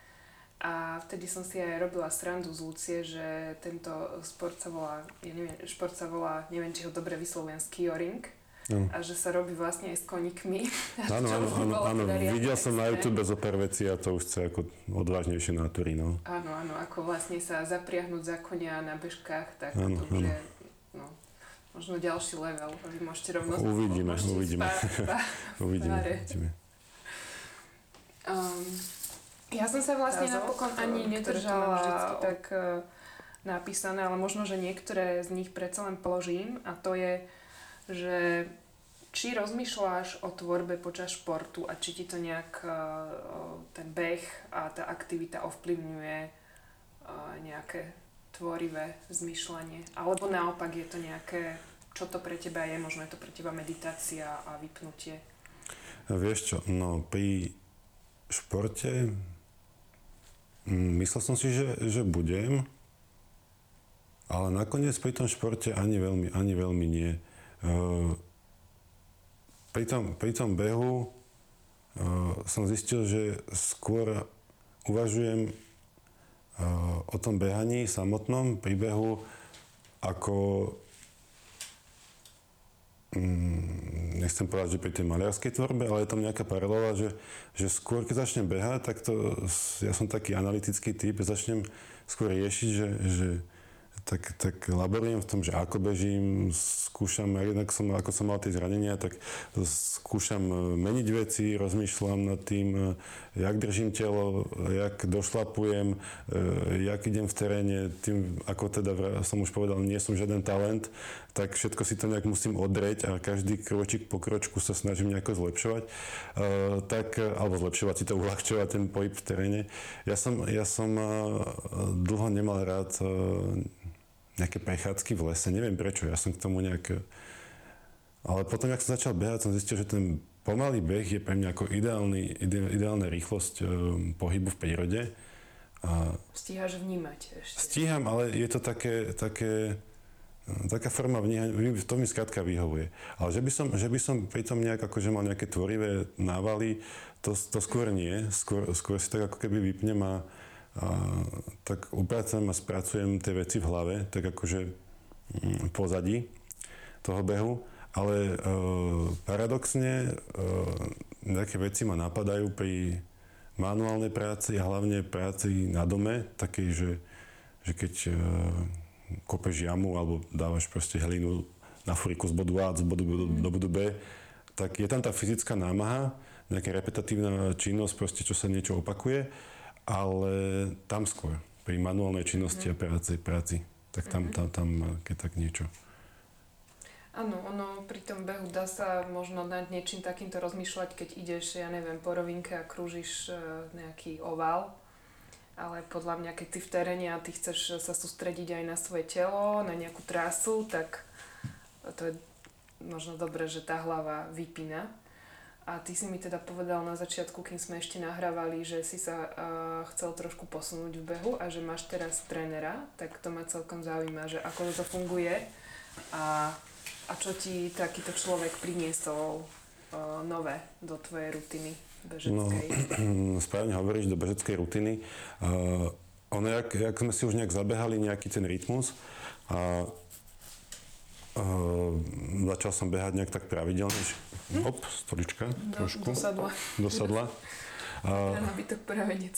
Speaker 1: a vtedy som si aj robila srandu z Lucie, že tento sport sa volá, ja neviem, šport sa volá, neviem, či ho dobre vyslovujem, skioring
Speaker 2: Áno.
Speaker 1: a že sa robí vlastne aj s koníkmi.
Speaker 2: Áno, áno, áno,
Speaker 1: teda
Speaker 2: Videl som na. YouTube zo pár vecí a to už chce ako odvážnejšie nátory, no.
Speaker 1: Áno, áno, ako vlastne sa zapriahnuť za konia na bežkách, tak
Speaker 2: Áno,
Speaker 1: to už je no, možno ďalší level. Vy môžete rovno...
Speaker 2: Uvidíme,
Speaker 1: môžete
Speaker 2: uvidíme.
Speaker 1: Spá, spá,
Speaker 2: Uvidíme. Uvidíme.
Speaker 1: um, ja som sa vlastne
Speaker 3: Otázok,
Speaker 1: napokon ani nedržala
Speaker 3: vždycky
Speaker 1: tak uh, napísané, ale možno, že niektoré z nich predsa len položím a to je, že či rozmýšľaš o tvorbe počas športu a či ti to nejak uh, ten beh a tá aktivita ovplyvňuje uh, nejaké tvorivé zmyšľanie. Alebo naopak je to nejaké, čo to pre teba je, možno je to pre teba meditácia a vypnutie.
Speaker 2: A Vieš čo, no pri športe mm, myslel som si, že, že budem, ale nakoniec pri tom športe ani veľmi, ani veľmi nie. Uh, pri, tom, pri tom behu uh, som zistil, že skôr uvažujem uh, o tom behaní samotnom, pri behu, ako mm, nechcem povedať, že pri tej maliarskej tvorbe, ale je tam nejaká paralela, že, že skôr keď začnem behať, tak to, ja som taký analytický typ, začnem skôr riešiť, že, že tak, tak laborujem v tom, že ako bežím, skúšam, jednak som, ako som mal tie zranenia, tak skúšam e, meniť veci, rozmýšľam nad tým, e, jak držím telo, jak došlapujem, e, jak idem v teréne, tým, ako teda som už povedal, nie som žiaden talent, tak všetko si to nejak musím odreť a každý kročík po kročku sa snažím nejako zlepšovať, tak, alebo zlepšovať si to, uľahčovať ten pohyb v teréne. Ja som, ja som dlho nemal rád nejaké prechádzky v lese, neviem prečo, ja som k tomu nejak... Ale potom, ak som začal behať, som zistil, že ten pomalý beh je pre mňa ako ideálny, ide, ideálna rýchlosť e, pohybu v prírode. A
Speaker 1: Stíhaš vnímať ešte.
Speaker 2: Stíham, ale je to také, také, e, taká forma vnímania, to mi skrátka vyhovuje. Ale že by som, že by som pritom nejak akože mal nejaké tvorivé návaly, to, to skôr nie. Skôr, skôr si tak ako keby vypnem a, a tak upracujem a spracujem tie veci v hlave, tak akože mm, pozadí toho behu. Ale e, paradoxne e, nejaké veci ma napadajú pri manuálnej práci a hlavne práci na dome, takej, že, že keď e, kopeš jamu alebo dávaš proste hlinu na furiku z bodu A do bodu, do bodu B, tak je tam tá fyzická námaha, nejaká repetatívna činnosť, proste čo sa niečo opakuje, ale tam skôr, pri manuálnej činnosti a práci, práci tak tam, tam, tam, keď tak niečo.
Speaker 1: Áno, ono pri tom behu dá sa možno nad niečím takýmto rozmýšľať, keď ideš, ja neviem, po rovinke a krúžiš e, nejaký oval. Ale podľa mňa, keď ty v teréne a ty chceš sa sústrediť aj na svoje telo, na nejakú trasu, tak to je možno dobré, že tá hlava vypína. A ty si mi teda povedal na začiatku, kým sme ešte nahrávali, že si sa uh, chcel trošku posunúť v behu a že máš teraz trénera, tak to ma celkom zaujíma, že ako to funguje a, a čo ti takýto človek priniesol uh, nové do tvojej rutiny
Speaker 2: No,
Speaker 1: bežeckej?
Speaker 2: správne hovoríš, do bežeckej rutiny. Uh, ono, jak, jak sme si už nejak zabehali nejaký ten rytmus a uh, začal som behať nejak tak pravidelne, že hop, stolička
Speaker 1: Do-
Speaker 2: trošku.
Speaker 1: dosadla.
Speaker 2: Dosadla.
Speaker 1: Pre nábytok pravenec.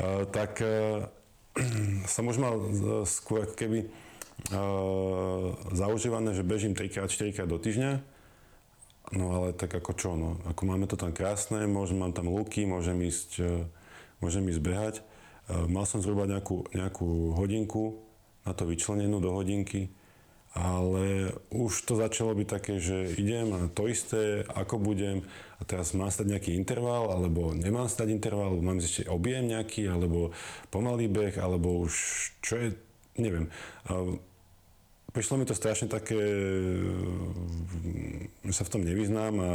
Speaker 2: Uh, tak uh, som už mal skôr keby uh, zaužívané, že bežím 3x, 4 do týždňa. No ale tak ako čo, no. Ako máme to tam krásne, môžem, mám tam lúky, môžem ísť, uh, môžem ísť behať. Uh, mal som zhruba nejakú, nejakú hodinku na to vyčlenenú do hodinky, ale už to začalo byť také, že idem a to isté, ako budem a teraz mám stať nejaký interval, alebo nemám stať interval, mám ešte objem nejaký, alebo pomalý beh, alebo už čo je, neviem. A prišlo mi to strašne také, že sa v tom nevyznám a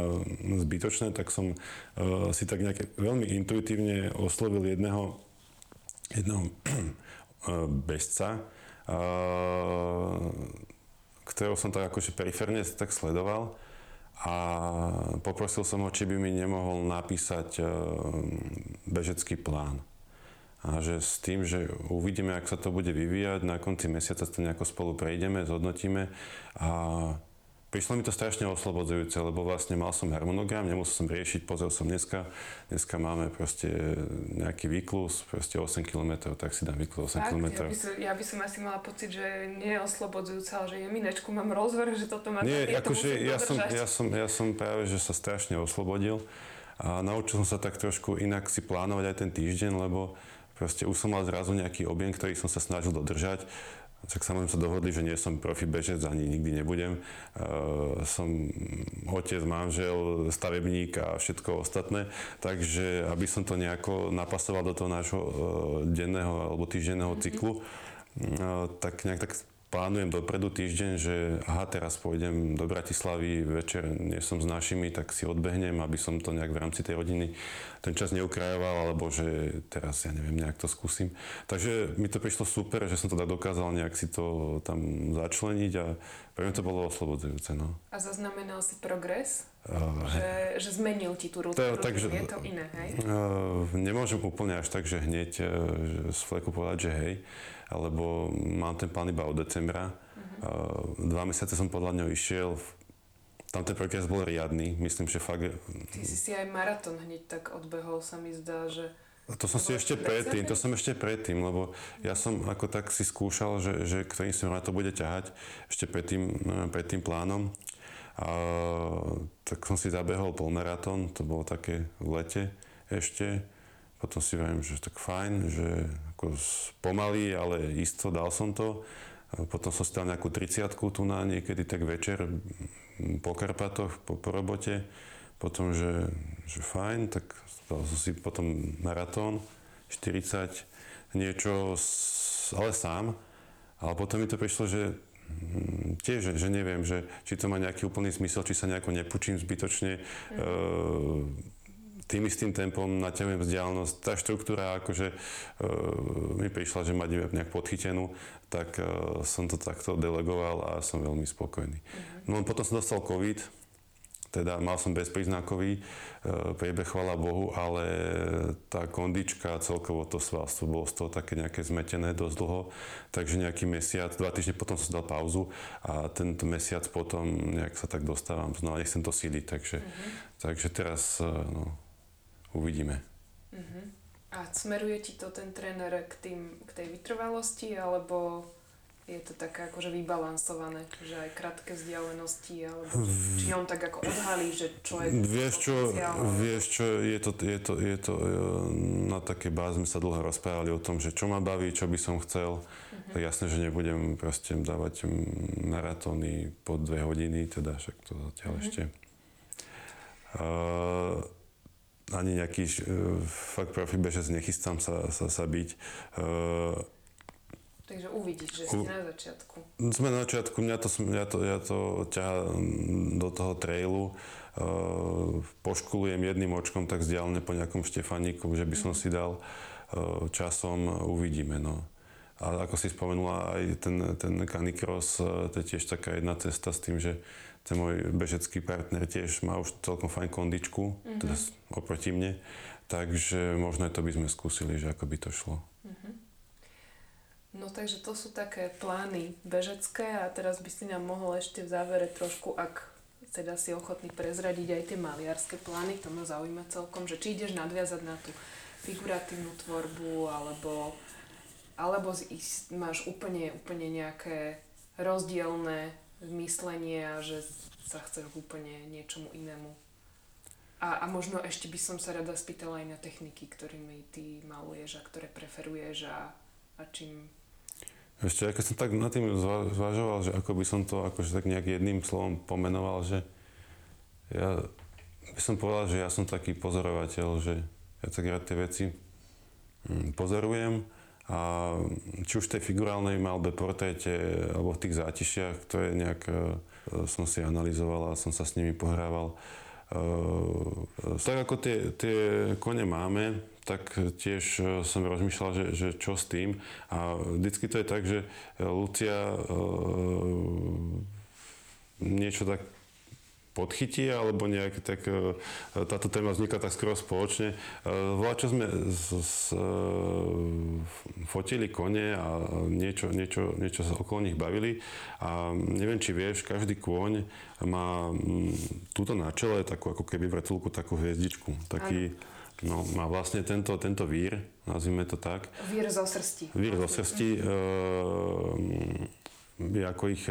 Speaker 2: zbytočné, tak som uh, si tak nejaké veľmi intuitívne oslovil jedného, jedného bežca, uh, ktorého som tak akože periférne tak sledoval a poprosil som ho, či by mi nemohol napísať uh, bežecký plán. A že s tým, že uvidíme, ak sa to bude vyvíjať, na konci mesiaca to nejako spolu prejdeme, zhodnotíme a prišlo mi to strašne oslobodzujúce, lebo vlastne mal som harmonogram, nemusel som riešiť, pozrel som dneska, dneska máme proste nejaký výklus, proste 8 km, tak si dám výklus 8
Speaker 1: Fakt,
Speaker 2: km.
Speaker 1: ja by, som, ja by som asi mala pocit, že nie je oslobodzujúca, ale že je minečku, mám rozhovor, že toto mám
Speaker 2: Nie,
Speaker 1: tieto
Speaker 2: akože ja som, ja, som, ja som práve, že sa strašne oslobodil a naučil som sa tak trošku inak si plánovať aj ten týždeň, lebo proste už som mal zrazu nejaký objem, ktorý som sa snažil dodržať. Tak samozrejme sa dohodli, že nie som profi bežec, ani nikdy nebudem. Uh, som otec, manžel, stavebník a všetko ostatné. Takže aby som to nejako napasoval do toho nášho uh, denného alebo týždenného cyklu, uh, tak nejak tak plánujem dopredu týždeň, že aha, teraz pôjdem do Bratislavy, večer nie som s našimi, tak si odbehnem, aby som to nejak v rámci tej rodiny ten čas neukrajoval, alebo že teraz, ja neviem, nejak to skúsim. Takže mi to prišlo super, že som to tak dokázal nejak si to tam začleniť a pre mňa to bolo oslobodzujúce. No.
Speaker 1: A zaznamenal si progres?
Speaker 2: Uh,
Speaker 1: Že, že zmenil ti tú rutinu?
Speaker 2: Takže-
Speaker 1: je to iné, hej?
Speaker 2: Uh, nemôžem úplne až tak, že hneď uh, z fleku povedať, že hej, alebo mám ten plán iba od decembra. Uh, dva mesiace som podľa ňoho išiel, tam ten progres bol riadny, myslím, že fakt...
Speaker 1: Ty si si aj maratón hneď tak odbehol, sa mi zdá, že...
Speaker 2: To som si ešte predtým, to som ešte predtým, lebo ja som ako tak si skúšal, že, že ktorým smerom na to bude ťahať ešte pred tým, pred tým plánom. A, tak som si zabehol polmaratón, to bolo také v lete ešte. Potom si viem, že tak fajn, že ako pomaly, ale isto dal som to. Potom som si dal nejakú 30 tu na niekedy tak večer m, po Karpatoch, po, po robote. Potom, že, že fajn, tak dal som si potom maratón 40, niečo, s- ale sám. Ale potom mi to prišlo, že mm, tiež, že, neviem, že či to má nejaký úplný zmysel, či sa nejako nepučím zbytočne. Mm. Tým istým tempom naťahujem vzdialenosť. Tá štruktúra akože e, mi prišla, že mať nejak podchytenú, tak e, som to takto delegoval a som veľmi spokojný. No potom som dostal COVID, teda mal som bezpríznakový e, priebeh, chvala Bohu, ale tá kondička, celkovo to svalstvo bolo z toho také nejaké zmetené dosť dlho, takže nejaký mesiac, dva týždne potom som dal pauzu a tento mesiac potom nejak sa tak dostávam znova, nechcem to síliť, takže, takže teraz no, uvidíme.
Speaker 1: Uh-huh. A smeruje ti to ten tréner k, tým, k tej vytrvalosti, alebo je to také akože vybalansované, že aj krátke vzdialenosti, alebo či on tak ako odhalí, že čo je
Speaker 2: Vieš čo, vieš čo, je to, je to, je to, e, na také báze sme sa dlho rozprávali o tom, že čo ma baví, čo by som chcel. Tak jasné, že nebudem proste dávať maratóny po dve hodiny, teda však to zatiaľ
Speaker 1: Mhm.
Speaker 2: ešte. Uh, ani nejaký uh, fakt profi bežec nechystám sa, sa, sa byť. Uh,
Speaker 1: Takže uvidíš, že
Speaker 2: U-
Speaker 1: na začiatku.
Speaker 2: sme na začiatku, mňa to, mňa to, ja to ťahá mm, do toho trailu. Uh, poškulujem jedným očkom tak vzdialené po nejakom Štefaníku, že by som si dal uh, časom, uvidíme. No. a ako si spomenula, aj ten, ten canicross, to je tiež taká jedna cesta s tým, že ten môj bežecký partner tiež má už celkom fajn kondičku, mm-hmm. teda oproti mne, takže možno aj to by sme skúsili, že ako by to šlo. Mm-hmm.
Speaker 1: No takže to sú také plány bežecké a teraz by si nám mohol ešte v závere trošku, ak teda si ochotný prezradiť aj tie maliarské plány, to ma zaujíma celkom, že či ideš nadviazať na tú figuratívnu tvorbu, alebo alebo máš úplne, úplne nejaké rozdielne myslenie a že sa chceš úplne niečomu inému. A, a možno ešte by som sa rada spýtala aj na techniky, ktorými ty maluješ a ktoré preferuješ a, a čím...
Speaker 2: Ešte, keď som tak nad tým zvažoval, že ako by som to akože tak nejak jedným slovom pomenoval, že ja by som povedal, že ja som taký pozorovateľ, že ja tak rád tie veci hm, pozorujem a či už v tej figurálnej malbe, portréte alebo v tých zátišiach, to je nejak, e, som si analyzoval a som sa s nimi pohrával. E, tak ako tie, tie kone máme, tak tiež e, som rozmýšľal, že, že čo s tým. A vždycky to je tak, že Lucia niečo tak podchytí, alebo nejak tak e, táto téma vznikla tak skoro spoločne. E, Volá, čo sme z, z, e, fotili kone a niečo, niečo, niečo sa okolo nich bavili a neviem, či vieš, každý kôň má túto na čele takú ako keby vrtulku, takú hviezdičku. Taký, No, má vlastne tento, tento vír, nazvime to tak.
Speaker 1: Vír zo srsti.
Speaker 2: Vír zo srsti. E, ako ich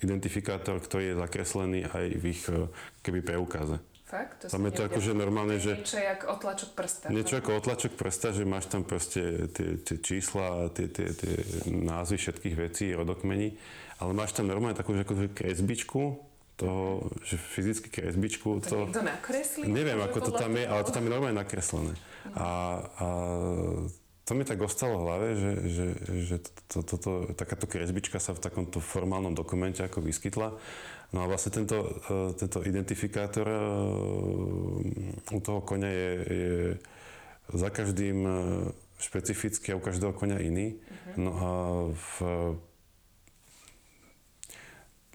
Speaker 2: identifikátor, ktorý je zakreslený aj v ich eh, keby preukaze.
Speaker 1: Fakt?
Speaker 2: To tam je to akože normálne, že...
Speaker 1: Niečo ako otlačok prsta.
Speaker 2: Niečo ako otlačok prsta, že máš tam proste tie, tie čísla, tie, tie, tie názvy všetkých vecí, rodokmení, ale máš tam normálne takú že akože kresbičku, to, že fyzicky kresbičku.
Speaker 1: To, to nakreslí?
Speaker 2: Neviem, ako to tam je, ale to tam je normálne nakreslené. A, a to mi tak ostalo v hlave, že, že, že to, to, to, takáto kresbička sa v takomto formálnom dokumente ako vyskytla. No a vlastne tento, e, tento identifikátor e, u toho konia je, je za každým e, špecifický a u každého konia iný. Uh-huh. No a v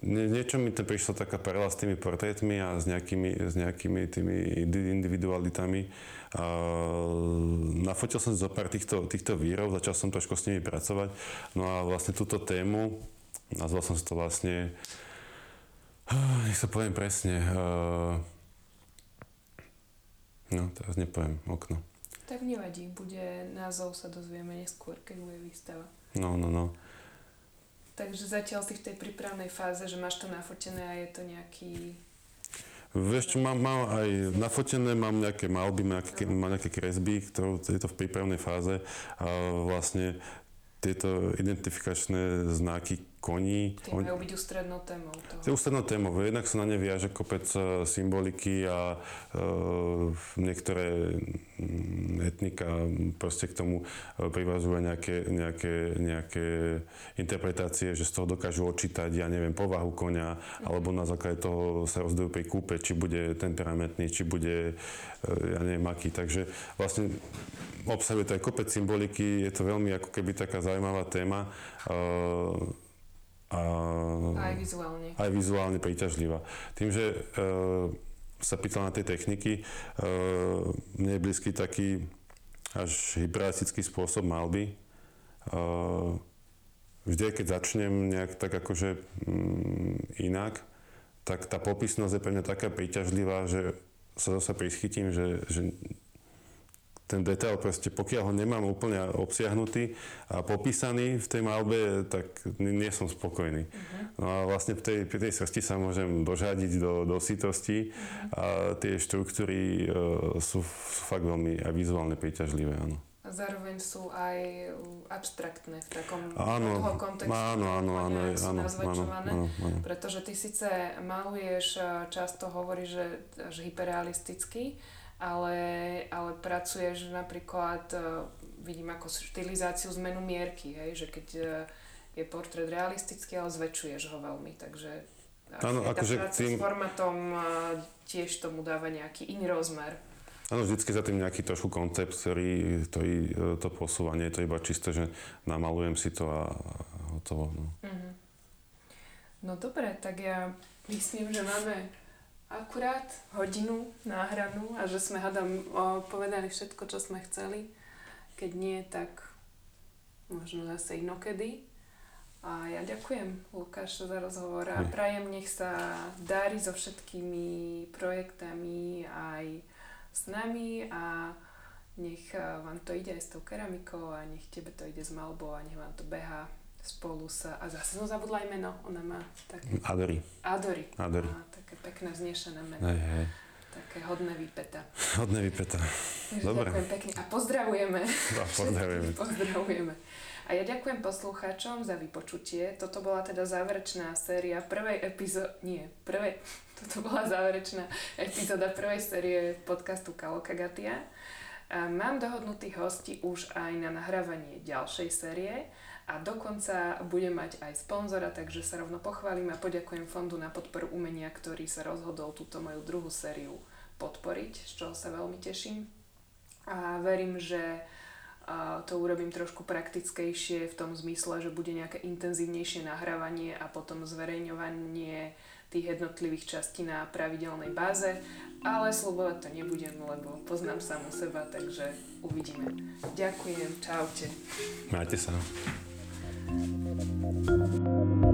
Speaker 2: Nie, niečo mi to prišlo taká paralela s tými portrétmi a s nejakými, s nejakými tými individualitami. A nafotil som zo pár týchto, týchto výrov, začal som trošku s nimi pracovať. No a vlastne túto tému, nazval som si to vlastne, nech sa poviem presne, no teraz nepoviem, okno.
Speaker 1: Tak nevadí, bude názov sa dozvieme neskôr, keď bude výstava.
Speaker 2: No, no, no.
Speaker 1: Takže zatiaľ si v tej prípravnej fáze, že máš to nafotené a je to nejaký...
Speaker 2: Vieš čo, mám, mám aj nafotené, mám nejaké malby, mám nejaké, mám nejaké kresby, ktoré je to v prípravnej fáze a vlastne tieto identifikačné znaky koní.
Speaker 1: Tie majú byť ústrednou témou toho.
Speaker 2: Tie ústrednou témou. Jednak sa na ne viaže kopec e, symboliky a e, niektoré mm, etnika proste k tomu e, privazujú nejaké, nejaké, nejaké interpretácie, že z toho dokážu odčítať, ja neviem, povahu konia, mm. alebo na základe toho sa rozdajú pri kúpe, či bude temperamentný, či bude, e, ja neviem, aký. Takže vlastne obsahuje to aj kopec symboliky, je to veľmi ako keby taká zaujímavá téma. E,
Speaker 1: a aj vizuálne.
Speaker 2: Aj vizuálne príťažlivá. Tým, že e, sa pýtal na tie techniky, e, mne je blízky taký až hyperrealistický spôsob malby. E, vždy, keď začnem nejak tak akože mm, inak, tak tá popisnosť je pre mňa taká príťažlivá, že sa zase prischytím, že, že ten detail proste, pokiaľ ho nemám úplne obsiahnutý a popísaný v tej malbe, tak nie som spokojný. Uh-huh. No a vlastne v tej, pri tej srsti sa môžem dožadiť do, do sitosti uh-huh. a tie štruktúry uh, sú, sú fakt veľmi aj vizuálne príťažlivé, áno.
Speaker 1: A zároveň sú aj abstraktné v takom
Speaker 2: áno,
Speaker 1: toho kontextu.
Speaker 2: Áno, áno, áno, áno, áno, áno, áno, áno.
Speaker 1: Pretože ty síce maluješ, často hovoríš, že, že hyperrealisticky, ale, ale pracuješ napríklad, uh, vidím ako štilizáciu zmenu mierky, hej, že keď uh, je portrét realistický, ale zväčšuješ ho veľmi, takže
Speaker 2: Áno,
Speaker 1: akože
Speaker 2: tým...
Speaker 1: s formátom uh, tiež tomu dáva nejaký iný rozmer.
Speaker 2: Áno, vždycky za tým nejaký trošku koncept, ktorý, e, to posúvanie je to iba čisté, že namalujem si to a hotovo. No.
Speaker 1: Mhm. No dobre, tak ja myslím, že máme akurát hodinu náhranú a že sme hádam povedali všetko, čo sme chceli. Keď nie, tak možno zase inokedy. A ja ďakujem, Lukáš, za rozhovor a prajem, nech sa darí so všetkými projektami aj s nami a nech eh, vám to ide aj s tou keramikou a nech tebe to ide s malbou a nech vám to beha spolu sa... A zase som zabudla aj meno, ona má také...
Speaker 2: Adory.
Speaker 1: Adory.
Speaker 2: Adory.
Speaker 1: Má také pekné vznešené meno.
Speaker 2: Hej, hej.
Speaker 1: Také hodné výpeta.
Speaker 2: Hodné vypeta.
Speaker 1: Takže
Speaker 2: Dobre.
Speaker 1: Ďakujem pekne a pozdravujeme.
Speaker 2: No, pozdravujeme.
Speaker 1: pozdravujeme. A ja ďakujem poslucháčom za vypočutie. Toto bola teda záverečná séria prvej epizódy... Nie, prvej... Toto bola záverečná epizóda prvej série podcastu Kalokagatia. A mám dohodnutých hostí už aj na nahrávanie ďalšej série a dokonca budem mať aj sponzora, takže sa rovno pochválim a poďakujem Fondu na podporu umenia, ktorý sa rozhodol túto moju druhú sériu podporiť, z čoho sa veľmi teším. A verím, že to urobím trošku praktickejšie v tom zmysle, že bude nejaké intenzívnejšie nahrávanie a potom zverejňovanie tých jednotlivých častí na pravidelnej báze, ale slubovať to nebudem, lebo poznám samu seba, takže uvidíme. Ďakujem, čaute.
Speaker 2: Majte sa.
Speaker 3: Thank you.